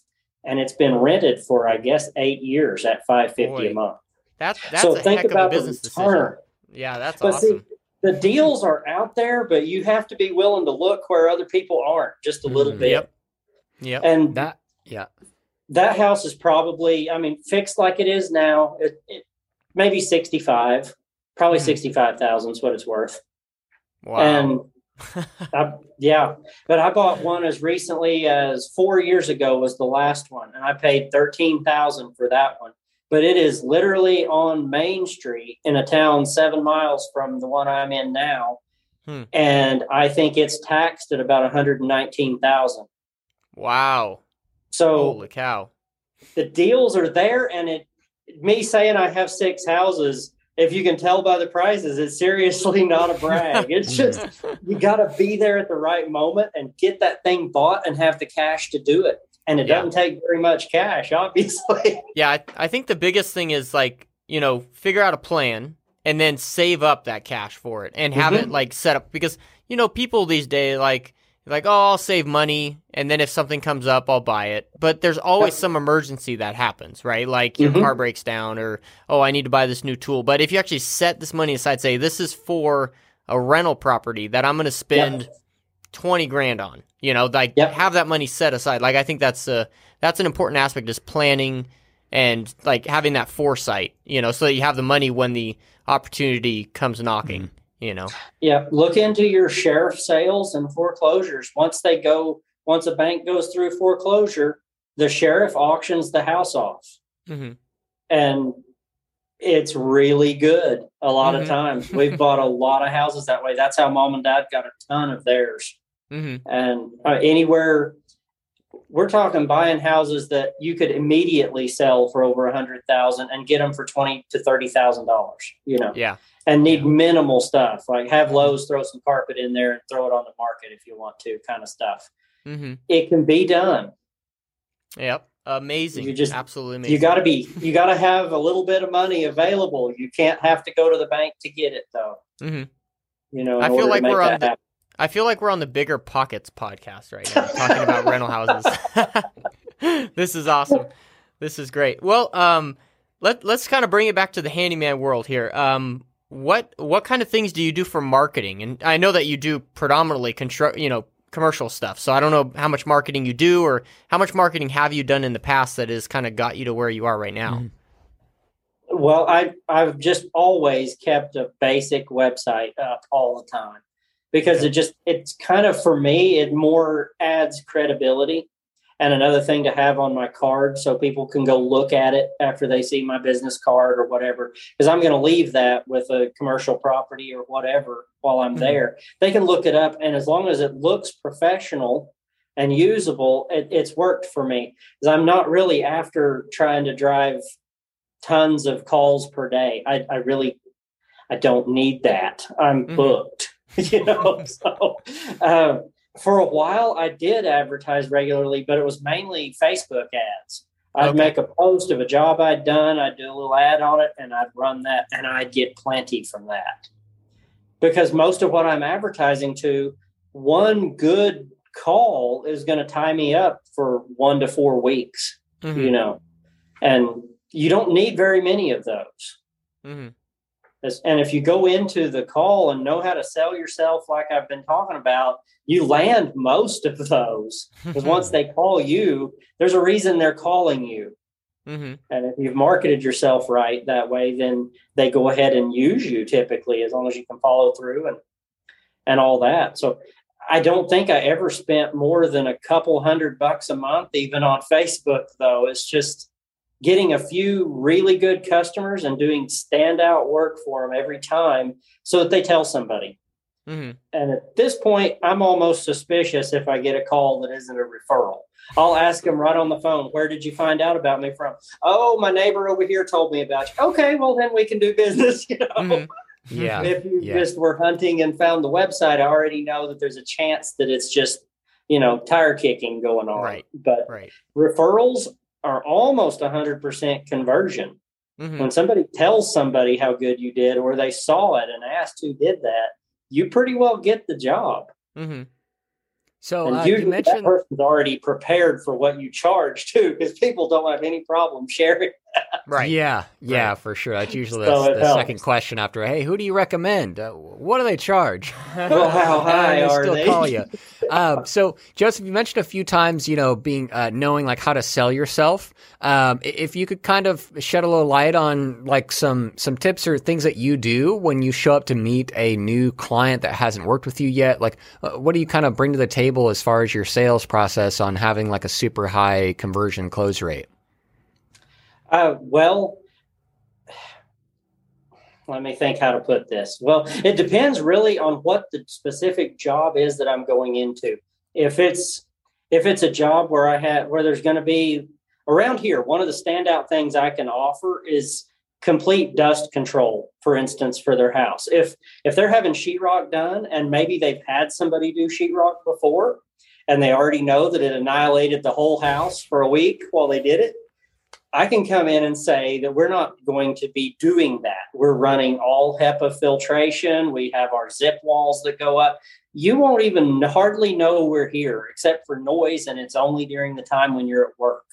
And it's been rented for I guess eight years at five fifty a month. That's that's so a think heck of a about the business decision. return. Yeah, that's But awesome. see, the deals are out there, but you have to be willing to look where other people aren't just a little Mhm. bit. Yep. Yep. And That yeah. that house is probably, I mean, fixed like it is now, it, it maybe 65, probably Mhm. 65,000 is what it's worth. wow. And I, yeah, but I bought one as recently as four years ago was the last one, and I paid thirteen thousand for that one. But it is literally on Main Street in a town seven miles from the one I'm in now, Hmm. and I think it's taxed at about one hundred and nineteen thousand. wow. So Holy cow. the deals are there, and it me saying I have six houses. If you can tell by the prices, it's seriously not a brag. It's just you got to be there at the right moment and get that thing bought and have the cash to do it. And it Yeah. doesn't take very much cash, obviously. Yeah, I, I think the biggest thing is like, you know, figure out a plan and then save up that cash for it and have Mhm. it like set up because, you know, people these days like, like, oh, I'll save money and then if something comes up, I'll buy it. But there's always some emergency that happens, right? Like your Mhm. car breaks down or, oh, I need to buy this new tool. But if you actually set this money aside, say, this is for a rental property that I'm going to spend 20 grand on, you know, like Yep. have that money set aside. Like I think that's a, that's an important aspect is planning and like having that foresight, you know, so that you have the money when the opportunity comes knocking, you know. Yeah, look into your sheriff sales and foreclosures. Once they go, once a bank goes through foreclosure, the sheriff auctions the house off. hmm and it's really good a lot Mhm. of times we've bought a lot of houses that way that's how mom and dad got a ton of theirs hmm and uh, anywhere we're talking buying houses that you could immediately sell for over a hundred thousand and get them for twenty to thirty thousand dollars you know Yeah. and need minimal stuff like have Lowe's throw some carpet in there and throw it on the market if you want to kind of stuff hmm it can be done Yep. Amazing. You just- absolutely amazing. You got to be, you got to have a little bit of money available. You can't have to go to the bank to get it, though. Mm-hmm. You know, I feel like we're on that the- happen. I feel like we're on the Bigger Pockets podcast right now, talking about rental houses. this is awesome. This is great. Well, um, let let's kind of bring it back to the handyman world here. Um, what what kind of things do you do for marketing? And I know that you do predominantly construct, you know, commercial stuff. So I don't know how much marketing you do, or how much marketing have you done in the past that has kind of got you to where you are right now. Mhm. Well, I I've just always kept a basic website up all the time because it just it's kind of for me it more adds credibility and another thing to have on my card so people can go look at it after they see my business card or whatever because I'm going to leave that with a commercial property or whatever while I'm Mhm. there. They can look it up and as long as it looks professional and usable, it, it's worked for me because I'm not really after trying to drive tons of calls per day. I, I really, I don't need that. I'm Mhm. booked, you know. so, um, for a while, I did advertise regularly, but it was mainly Facebook ads. I'd Okay. make a post of a job I'd done, I'd do a little ad on it, and I'd run that, and I'd get plenty from that. Because most of what I'm advertising to, one good call is going to tie me up for one to four weeks Mhm. you know, and you don't need very many of those. Mhm. As- And if you go into the call and know how to sell yourself, like I've been talking about, you land most of those. Because once they call you, there's a reason they're calling you. Mhm. And if you've marketed yourself right that way, then they go ahead and use you typically, as long as you can follow through and and all that. So I don't think I ever spent more than a couple hundred bucks a month, even on Facebook. Though it's just getting a few really good customers and doing standout work for them every time so that they tell somebody. Mm-hmm. And at this point, I'm almost suspicious if I get a call that isn't a referral. I'll ask them right on the phone, where did you find out about me from? Oh, my neighbor over here told me about you. Okay, well, then we can do business. You know, Mm-hmm. Yeah. if you yeah. just were hunting and found the website, I already know that there's a chance that it's just, you know, tire kicking going on. Right. But Right. referrals are almost 100% conversion. Mm-hmm. When somebody tells somebody how good you did or they saw it and asked who did that, you pretty well get the job. Mm-hmm. So uh, you usually that mentioned person's already prepared for what you charge too, because people don't have any problem sharing. Right. Yeah, yeah, Right. for sure. That's usually So the, the second question after. Hey, who do you recommend? Uh, what do they charge? Well, how high are still they? call you. Um, so, Joseph, you mentioned a few times, you know, being uh, knowing like how to sell yourself. Um, if you could kind of shed a little light on like some some tips or things that you do when you show up to meet a new client that hasn't worked with you yet, like uh, what do you kind of bring to the table as far as your sales process on having like a super high conversion close rate? Uh, well, let me think how to put this. Well, it depends really on what the specific job is that I'm going into. If it's if it's a job where I have where there's going to be around here, one of the standout things I can offer is complete dust control, for instance, for their house. If if they're having sheetrock done and maybe they've had somebody do sheetrock before and they already know that it annihilated the whole house for a week while they did it, I can come in and say that we're not going to be doing that. We're running all HEPA filtration. We have our zip walls that go up. You won't even hardly know we're here except for noise, and it's only during the time when you're at work.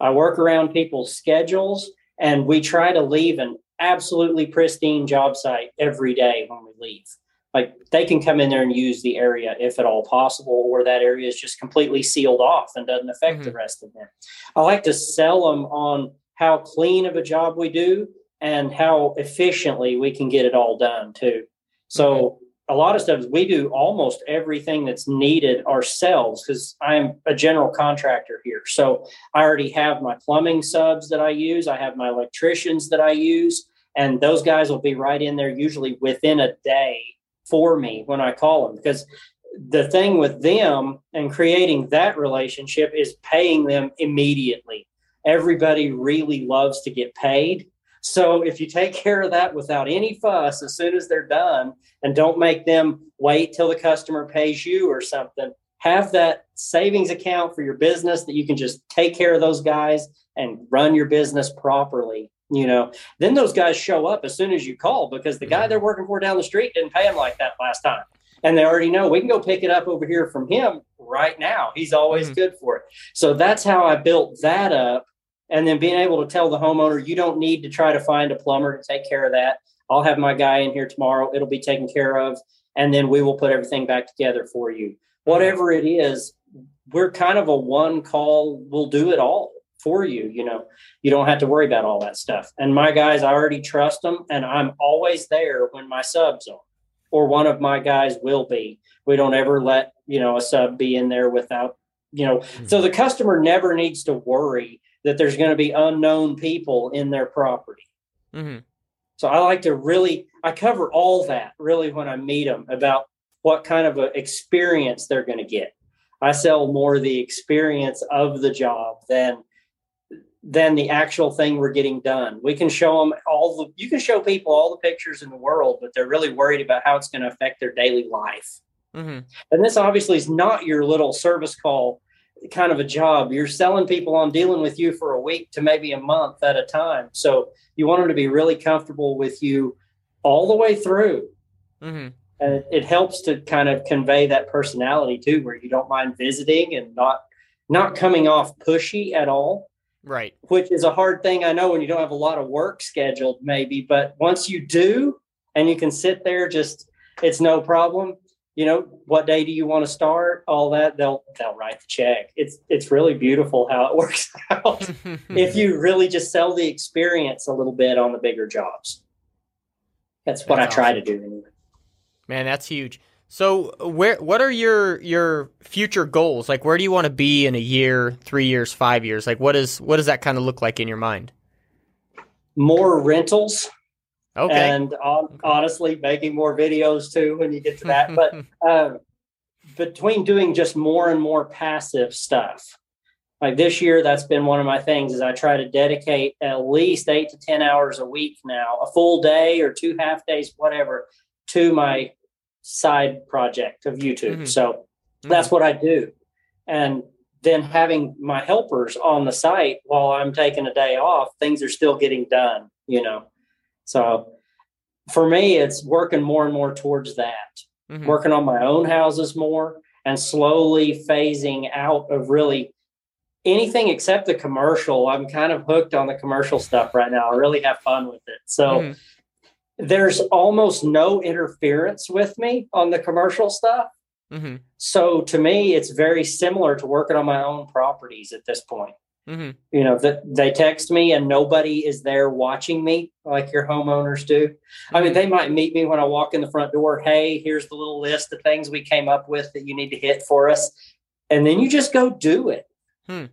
I work around people's schedules, and we try to leave an absolutely pristine job site every day when we leave. Like they can come in there and use the area if at all possible, or that area is just completely sealed off and doesn't affect the mm-hmm. rest of them. I like to sell them on how clean of a job we do and how efficiently we can get it all done too. So a lot of stuff we do almost everything that's needed ourselves because I'm a general contractor here. So I already have my plumbing subs that I use. I have my electricians that I use, and those guys will be right in there usually within a day for me when I call them because the thing with them and creating that relationship is paying them immediately. Everybody really loves to get paid. So if you take care of that without any fuss as soon as they're done and don't make them wait till the customer pays you or something, have that savings account for your business that you can just take care of those guys and run your business properly. You know, then those guys show up as soon as you call because the guy they're working for down the street didn't pay them like that last time and they already know we can go pick it up over here from him right now. He's always Mhm. good for it. So that's how I built that up. And then being able to tell the homeowner, you don't need to try to find a plumber to take care of that. I'll have my guy in here tomorrow. It'll be taken care of. And then we will put everything back together for you. Whatever it is, we're kind of a one call, we'll do it all for you. You know, you don't have to worry about all that stuff. And my guys, I already trust them. And I'm always there when my subs are or one of my guys will be. We don't ever let, you know, a sub be in there without, you know, so the customer never needs to worry that there's going to be unknown people in their property. Mm-hmm. So I like to really, I cover all that really when I meet them about what kind of a experience they're going to get. I sell more the experience of the job than than the actual thing we're getting done. We can show them all the you can show people all the pictures in the world, but they're really worried about how it's going to affect their daily life. Mm-hmm. And this obviously is not your little service call kind of a job. You're selling people on dealing with you for a week to maybe a month at a time. So you want them to be really comfortable with you all the way through. Mm-hmm. And it, it helps to kind of convey that personality too, where you don't mind visiting and not not coming off pushy at all Right. which is a hard thing I know when you don't have a lot of work scheduled, maybe. But once you do, and you can sit there, just it's no problem. You know, what day do you want to start? All that they'll they'll write the check. It's it's really beautiful how it works out if you really just sell the experience a little bit on the bigger jobs. That's what That's I try awesome. to do. Anyway. Man, that's huge. So where what are your your future goals? Like where do you want to be in a year, 3 years, 5 years? Like what is what does that kind of look like in your mind? More rentals Okay. and on, honestly making more videos too when you get to that but uh, between doing just more and more passive stuff like this year that's been one of my things is i try to dedicate at least eight to ten hours a week now a full day or two half days whatever to my side project of youtube Mhm. so that's what i do and then having my helpers on the site while i'm taking a day off things are still getting done you know so for me, it's working more and more towards that, Mhm. working on my own houses more and slowly phasing out of really anything except the commercial. I'm kind of hooked on the commercial stuff right now. I really have fun with it. So Mhm. There's almost no interference with me on the commercial stuff. Mhm. So to me, it's very similar to working on my own properties at this point Mhm. you know that they text me and nobody is there watching me like your homeowners do i mean they might meet me when i walk in the front door hey here's the little list of things we came up with that you need to hit for us and then you just go do it Hmm.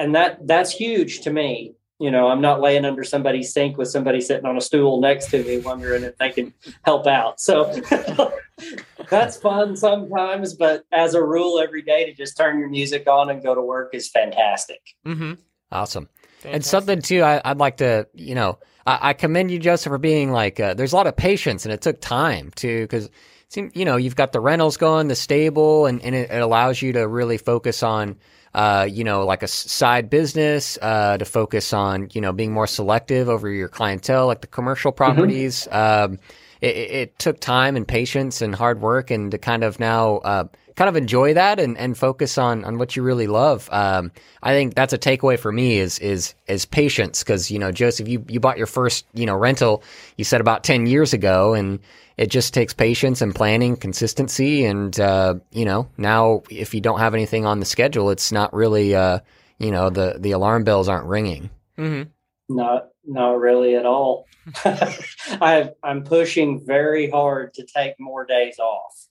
and that that's huge to me you know i'm not laying under somebody's sink with somebody sitting on a stool next to me wondering if they can help out so that's fun sometimes but as a rule every day to just turn your music on and go to work is fantastic Mhm. Awesome. And something too, I, I'd like to, you know, I, I commend you, Joseph, for being like, uh, there's a lot of patience and it took time too, because, you know, you've got the rentals going, the stable, and, and it, it allows you to really focus on, uh, you know, like a side business, uh, to focus on, you know, being more selective over your clientele, like the commercial properties. Um, it, it, it took time and patience and hard work and to kind of now, uh, kind of enjoy that and, and focus on, on what you really love. Um, I think that's a takeaway for me is, is, is patience. Cause, you know, Joseph, you, you bought your first, you know, rental, you said about 10 years ago and it just takes patience and planning, consistency. And, uh, you know, now if you don't have anything on the schedule, it's not really, uh, you know, the, the alarm bells aren't ringing. Mhm. Not not really at all. I I'm pushing very hard to take more days off.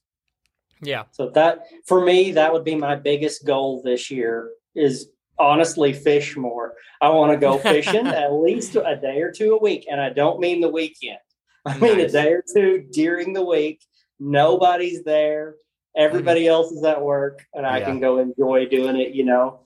Yeah. So that for me that would be my biggest goal this year is honestly fish more. I want to go fishing at least a day or two a week and I don't mean the weekend. I mean a day or two during the week. Nobody's there. Everybody mm-hmm. else is at work and I Yeah. can go enjoy doing it, you know.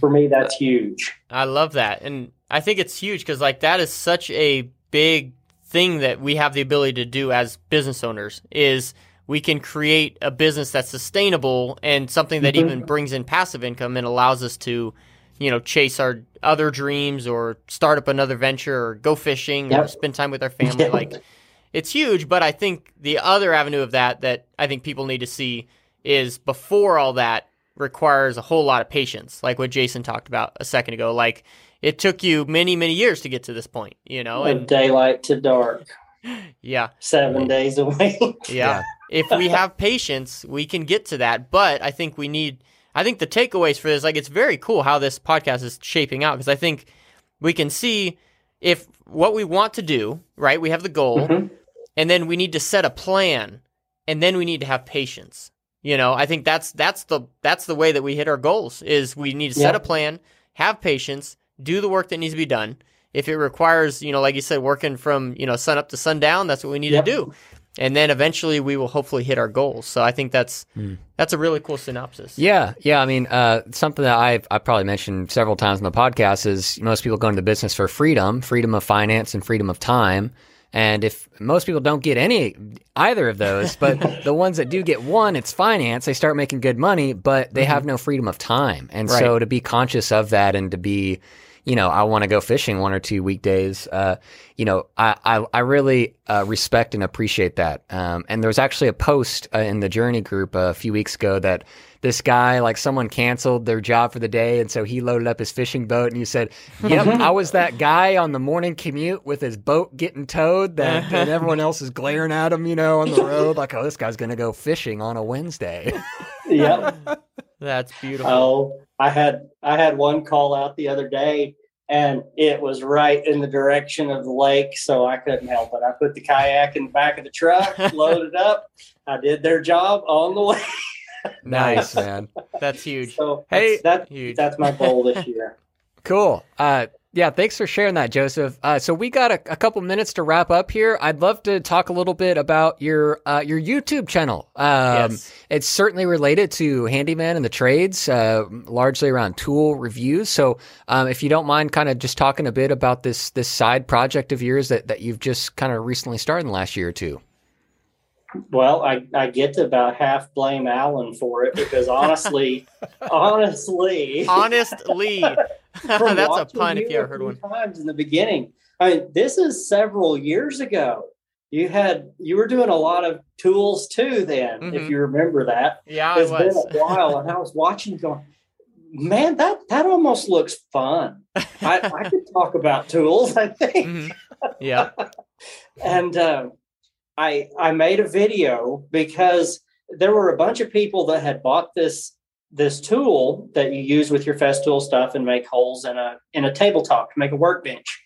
For me that's huge. I love that. And I think it's huge because, like, that is such a big thing that we have the ability to do as business owners is we can create a business that's sustainable and something that Mhm. even brings in passive income and allows us to, you know, chase our other dreams or start up another venture or go fishing or spend time with our family. Like, it's huge. But I think the other avenue of that that I think people need to see is before all that requires a whole lot of patience, like what Jason talked about a second ago. Like it took you many, many years to get to this point, you know? Of And daylight to dark. yeah, Seven days a week. yeah. If we have patience, we can get to that. But I think we need, I think the takeaways for this, like, it's very cool how this podcast is shaping out because I think we can see if what we want to do, right? We have the goal, Mhm. and then we need to set a plan, and then we need to have patience. You know, I think that's that's the that's the way that we hit our goals is we need to set Yeah. a plan, have patience, do the work that needs to be done. If it requires, you know, like you said, working from, you know, sun up to sundown, that's what we need Yep. to do. And then eventually we will hopefully hit our goals. So I think that's that's a really cool synopsis. Yeah, yeah. I mean, uh, something that I've I probably mentioned several times in the podcast is most people go into business for freedom, freedom of finance, and freedom of time. And if most people don't get any either of those, but the ones that do get one, it's finance. They start making good money, but they have no freedom of time. And so to be conscious of that and to be, you know, I want to go fishing one or two weekdays. Uh, you know, I I, I really uh, respect and appreciate that. Um, and there was actually a post uh, in the Journey group a few weeks ago that this guy, like someone canceled their job for the day, and so he loaded up his fishing boat, and he said, "Yep, I was that guy on the morning commute with his boat getting towed, that and everyone else is glaring at him, you know, on the road, like, oh, this guy's gonna go fishing on a Wednesday." Yep. That's beautiful. Oh, I had I had one call out the other day, and it was right in the direction of the lake, so I couldn't help it. I put the kayak in the back of the truck, loaded up. I did their job on the way. Nice, man. That's huge. So Hey- that's, that's, Huge. that's my goal this year. Cool. Uh, yeah, thanks for sharing that, Joseph. Uh, so we got a, a couple minutes to wrap up here. I'd love to talk a little bit about your uh, your YouTube channel. Um, Yes. It's certainly related to handyman and the trades, uh, largely around tool reviews. So um, if you don't mind, kind of just talking a bit about this this side project of yours that, that you've just kind of recently started in the last year or two. Well, I, I get to about half blame Alan for it because honestly, honestly, Honestly, from that's a watching pun if you ever heard one. Times in the beginning, I mean, this is several years ago. You had you were doing a lot of tools too then, Mhm. if you remember that. Yeah, I It's been a while, and I was watching, going, man, that that almost looks fun. I, I could talk about tools, I think. Mhm. Yeah. and uh, I I made a video because there were a bunch of people that had bought this this tool that you use with your Festool stuff and make holes in a in a tabletop to make a workbench.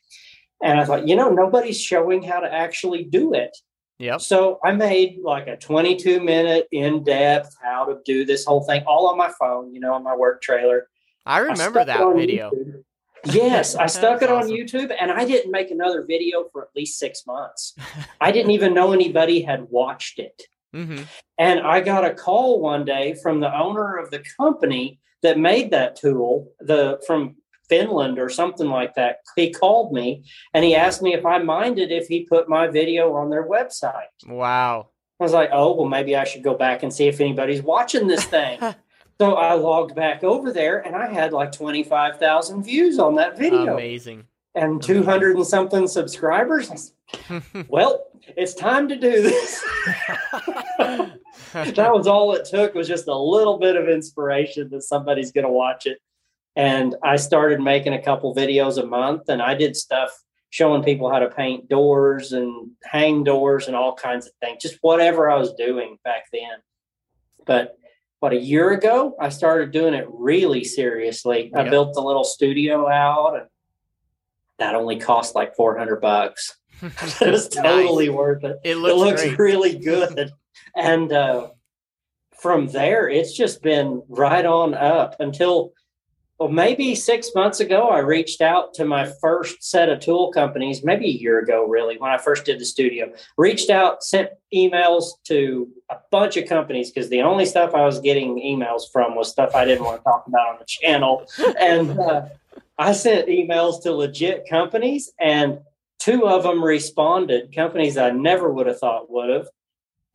And I thought, you know, nobody's showing how to actually do it. Yep. So I made like a 22 minute in depth how to do this whole thing all on my phone, you know, on my work trailer. I I remember it that video. YouTube. Yes, I stuck it on. YouTube and I didn't make another video for at least six months. I didn't even know anybody had watched it. hmm And I got a call one day from the owner of the company that made that tool, the from Finland or something like that. He called me and he asked me if I minded if he put my video on their website. Wow. I was like, oh, well, maybe I should go back and see if anybody's watching this thing. So I logged back over there and I had like 25,000 views on that video Amazing. and 200 and something subscribers. Well, it's time to do this. that was all it took was just a little bit of inspiration that somebody's going to watch it. And I started making a couple videos a month and I did stuff showing people how to paint doors and hang doors and all kinds of things, just whatever I was doing back then. But what a year ago, I started doing it really seriously. I built the little studio out and that only cost like 400 bucks. it was totally worth it It it looks, looks really good. and uh, from there, it's just been right on up until, well, maybe six months ago, I reached out to my first set of tool companies, maybe a year ago, really, when I first did the studio. Reached out, sent emails to a bunch of companies because the only stuff I was getting emails from was stuff I didn't want to talk about on the channel. And uh, I sent emails to legit companies, and two of them responded, companies I never would have thought would have.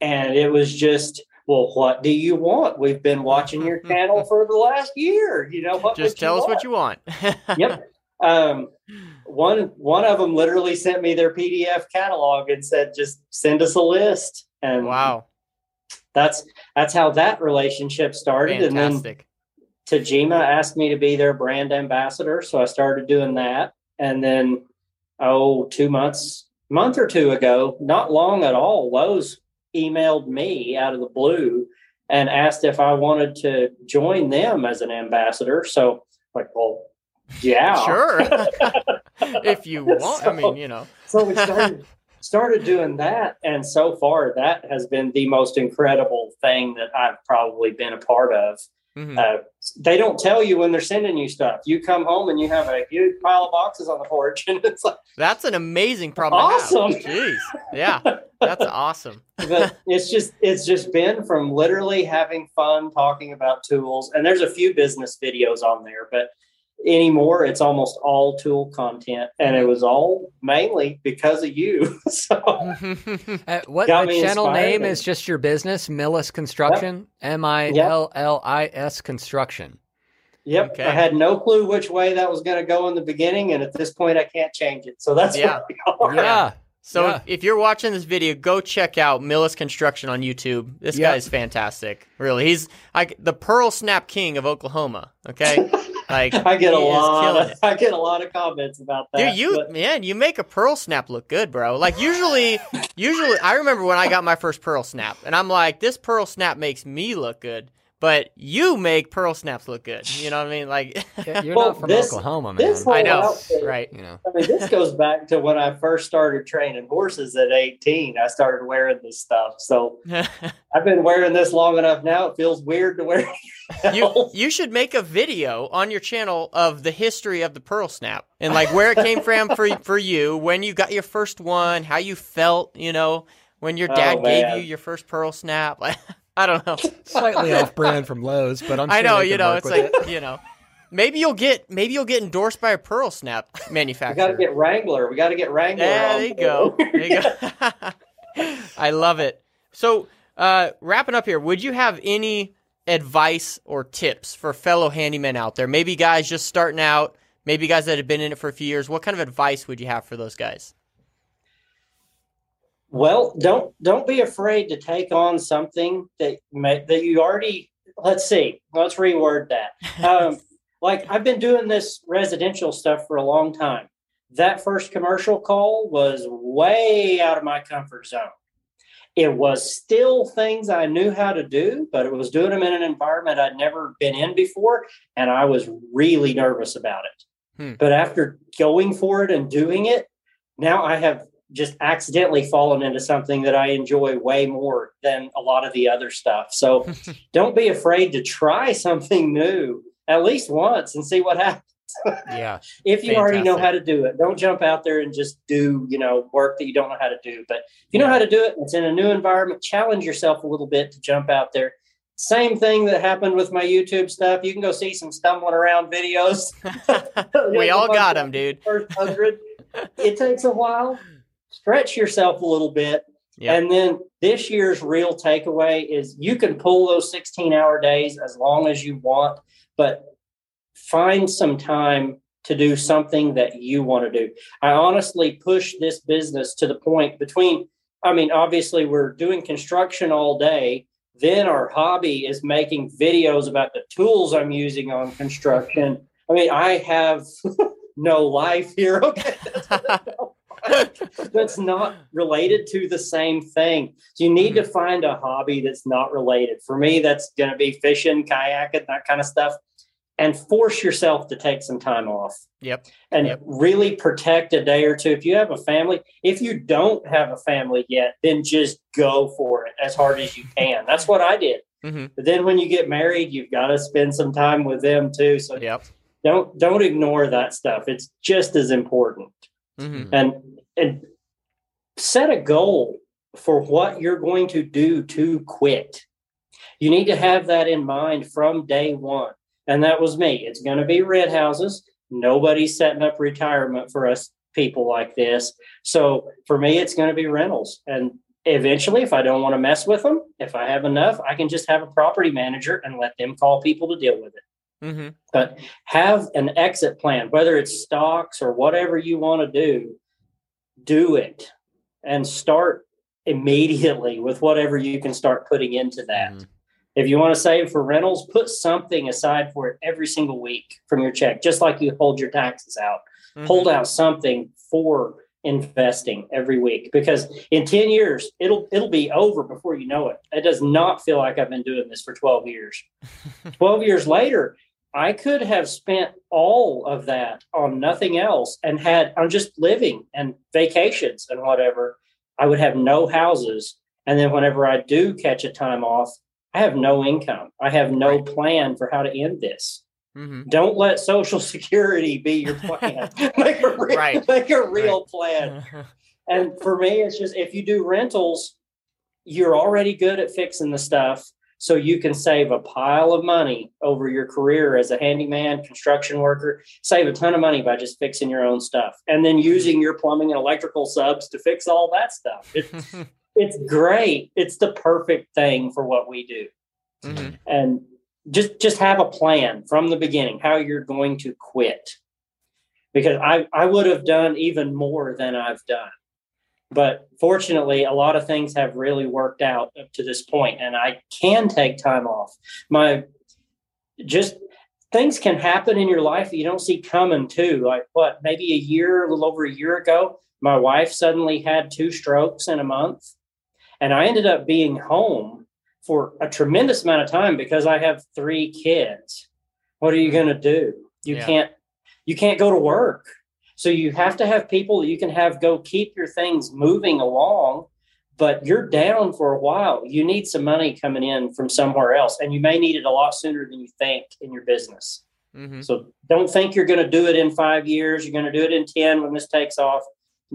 And it was just, well, what do you want? We've been watching your channel for the last year. You know what? Just tell us want? what you want. Yep. Um, one one of them literally sent me their PDF catalog and said, just send us a list. And Wow. that's that's how that relationship started. And then Fantastic. Tajima asked me to be their brand ambassador, so I started doing that. And then, oh, two months, month or two ago, not long at all, Lowe's emailed me out of the blue and asked if I wanted to join them as an ambassador. So, like, well, yeah, Sure. if you want. I mean, you know. so we started started doing that, and so far that has been the most incredible thing that I've probably been a part of. Mhm. Uh, they don't tell you when they're sending you stuff. You come home and you have a huge pile of boxes on the porch, and it's like, That's an amazing problem. Awesome. Jeez. Yeah. That's awesome. but it's just it's just been from literally having fun talking about tools. And there's a few business videos on there, but anymore it's almost all tool content, and it was all mainly because of you. so Uh, what Got the channel inspired name and- is just your business, Millis Construction, M I L L I S Construction. Yep. Okay. I had no clue which way that was going to go in the beginning, and at this point, I can't change it. So that's Yeah. where we are. Yeah. So Yeah. if, if you're watching this video, go check out Millis Construction on YouTube. This Yeah. guy is fantastic. Really, he's like the Pearl Snap King of Oklahoma. Okay, like I get a lot. Of. I get a lot of comments about that. Dude, you but- man, you make a pearl snap look good, bro. Like usually, usually, I remember when I got my first pearl snap, and I'm like, this pearl snap makes me look good. But you make pearl snaps look good. You know what I mean? Like, You're Well, not from this- Oklahoma, man. this whole I know, outfit- right? you know. I mean, this goes back to when I first started training horses at 18. I started wearing this stuff. So I've been wearing this long enough now. It feels weird to wear. you you should make a video on your channel of the history of the pearl snap and like where it came from for for you, when you got your first one, how you felt, you know, when your Oh, dad gave you your first pearl snap. I don't know. Slightly off brand from Lowe's, but I'm sure I know, you know, it's like it. you know, maybe you'll get maybe you'll get endorsed by a pearl snap manufacturer. We got to get Wrangler. We got to get Wrangler. Yeah, there you go. There you go. I love it. So, uh, wrapping up here, would you have any advice or tips for fellow handymen out there? Maybe guys just starting out, maybe guys that have been in it for a few years. What kind of advice would you have for those guys? Well, don't don't be afraid to take on something that may, that you already. Let's see. Let's reword that. Um, like I've been doing this residential stuff for a long time. That first commercial call was way out of my comfort zone. It was still things I knew how to do, but it was doing them in an environment I'd never been in before, and I was really nervous about it. Hmm. But after going for it and doing it, now I have just accidentally fallen into something that I enjoy way more than a lot of the other stuff. So don't be afraid to try something new at least once and see what happens. Yeah. if you already know how to do it, don't jump out there and just do, you know, work that you don't know how to do. But if you know how to do it, it's in a new environment, challenge yourself a little bit to jump out there. Same thing that happened with my YouTube stuff. You can go see some stumbling around videos. we all got them, dude. First hundred. it takes a while. Stretch yourself a little bit. Yep. And then this year's real takeaway is you can pull those 16 hour days as long as you want, but find some time to do something that you want to do. I honestly push this business to the point between, I mean, obviously, we're doing construction all day. Then our hobby is making videos about the tools I'm using on construction. I mean, I have no life here. Okay. that's not related to the same thing. So you need to find a hobby that's not related. For me, that's going to be fishing, kayaking, that kind of stuff, and force yourself to take some time off Yep. and Yep. really protect a day or two. If you have a family, if you don't have a family yet, then just go for it as hard as you can. That's what I did. hmm But then when you get married, you've got to spend some time with them too. So Yep. don't don't ignore that stuff. It's just as important hmm and and set a goal for what you're going to do to quit. You need to have that in mind from day one. And that was me. It's going to be red houses. Nobody's setting up retirement for us people like this. So for me it's going to be rentals. And eventually if i don't want to mess with them if i have enough i can just have a property manager and let them call people to deal with it. Hmm but have an exit plan, whether it's stocks or whatever you want to do, do it and start immediately with whatever you can start putting into that. Mhm. If you want to save for rentals, put something aside for it every single week from your check, just like you hold your taxes out. Mm-hmm. Hold out something for investing every week because in 10 years it'll it'll be over before you know it. It does not feel like I've been doing this for 12 years. 12 years later, I could have spent all of that on nothing else and had I'm just living and vacations and whatever. I would have no houses. And then whenever I do catch a time off, I have no income. I have no Right. plan for how to end this. hmm Don't let Social Security be your plan. make a real, Right. make a real plan. And for me, it's just if you do rentals, you're already good at fixing the stuff. So you can save a pile of money over your career as a handyman, construction worker, save a ton of money by just fixing your own stuff and then using your plumbing and electrical subs to fix all that stuff. It, it's great. It's the perfect thing for what we do. hmm And just just have a plan from the beginning how you're going to quit. Because I, I would have done even more than I've done. But fortunately, a lot of things have really worked out up to this point, and I can take time off. My just things can happen in your life that you don't see coming too. Like what, maybe a year, a little over a year ago, my wife suddenly had two strokes in a month, and I ended up being home for a tremendous amount of time because I have three kids. What are you mm-hmm. going to do? You Yeah. can't you can't go to work. So you have to have people that you can have go keep your things moving along, but you're down for a while. You need some money coming in from somewhere else and you may need it a lot sooner than you think in your business. hmm So don't think you're going to do it in 5 years, you're going to do it in 10 when this takes off.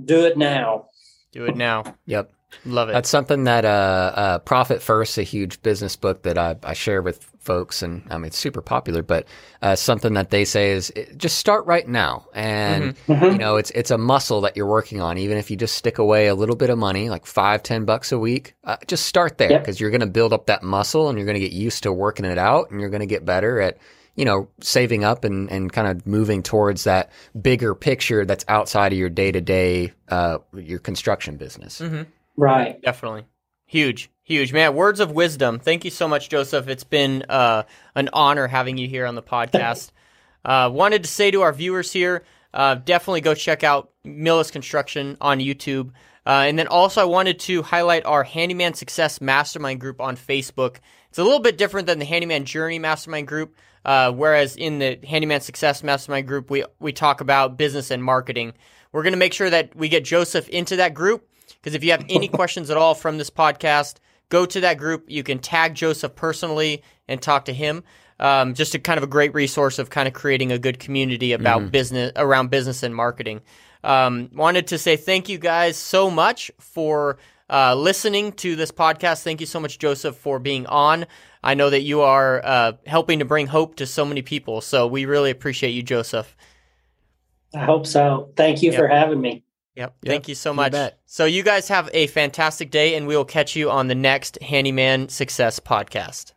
Do it now. Do it now. Yep. Love it. That's something that uh, uh, Profit First, a huge business book that I, I share with folks, and I mean it's super popular. But uh, something that they say is eh, just start right now, and Mhm. you know it's it's a muscle that you're working on. Even if you just stick away a little bit of money, like five, ten bucks a week, uh, just start there Yep. because you're going to build up that muscle, and you're going to get used to working it out, and you're going to get better at you know saving up and and kind of moving towards that bigger picture that's outside of your day to day your construction business. hmm Right. Definitely. Huge, huge. Man, words of wisdom. Thank you so much, Joseph. It's been uh, an honor having you here on the podcast. uh, wanted to say to our viewers here, uh, definitely go check out Millis Construction on YouTube. Uh, and then also, I wanted to highlight our Handyman Success Mastermind group on Facebook. It's a little bit different than the Handyman Journey Mastermind group. Uh, whereas in the Handyman Success Mastermind group, we we talk about business and marketing. We're going to make sure that we get Joseph into that group because if you have any questions at all from this podcast, go to that group. You can tag Joseph personally and talk to him. Um, just a kind of a great resource of kind of creating a good community about business around business and marketing. Um, wanted to say thank you guys so much for uh, listening to this podcast. Thank you so much, Joseph, for being on. I know that you are uh, helping to bring hope to so many people. So we really appreciate you, Joseph. I hope so. Thank you Yep. for having me. Yep. Yep, Thank you so much. bet. So you guys have a fantastic day, and we will catch you on the next Handyman Success podcast.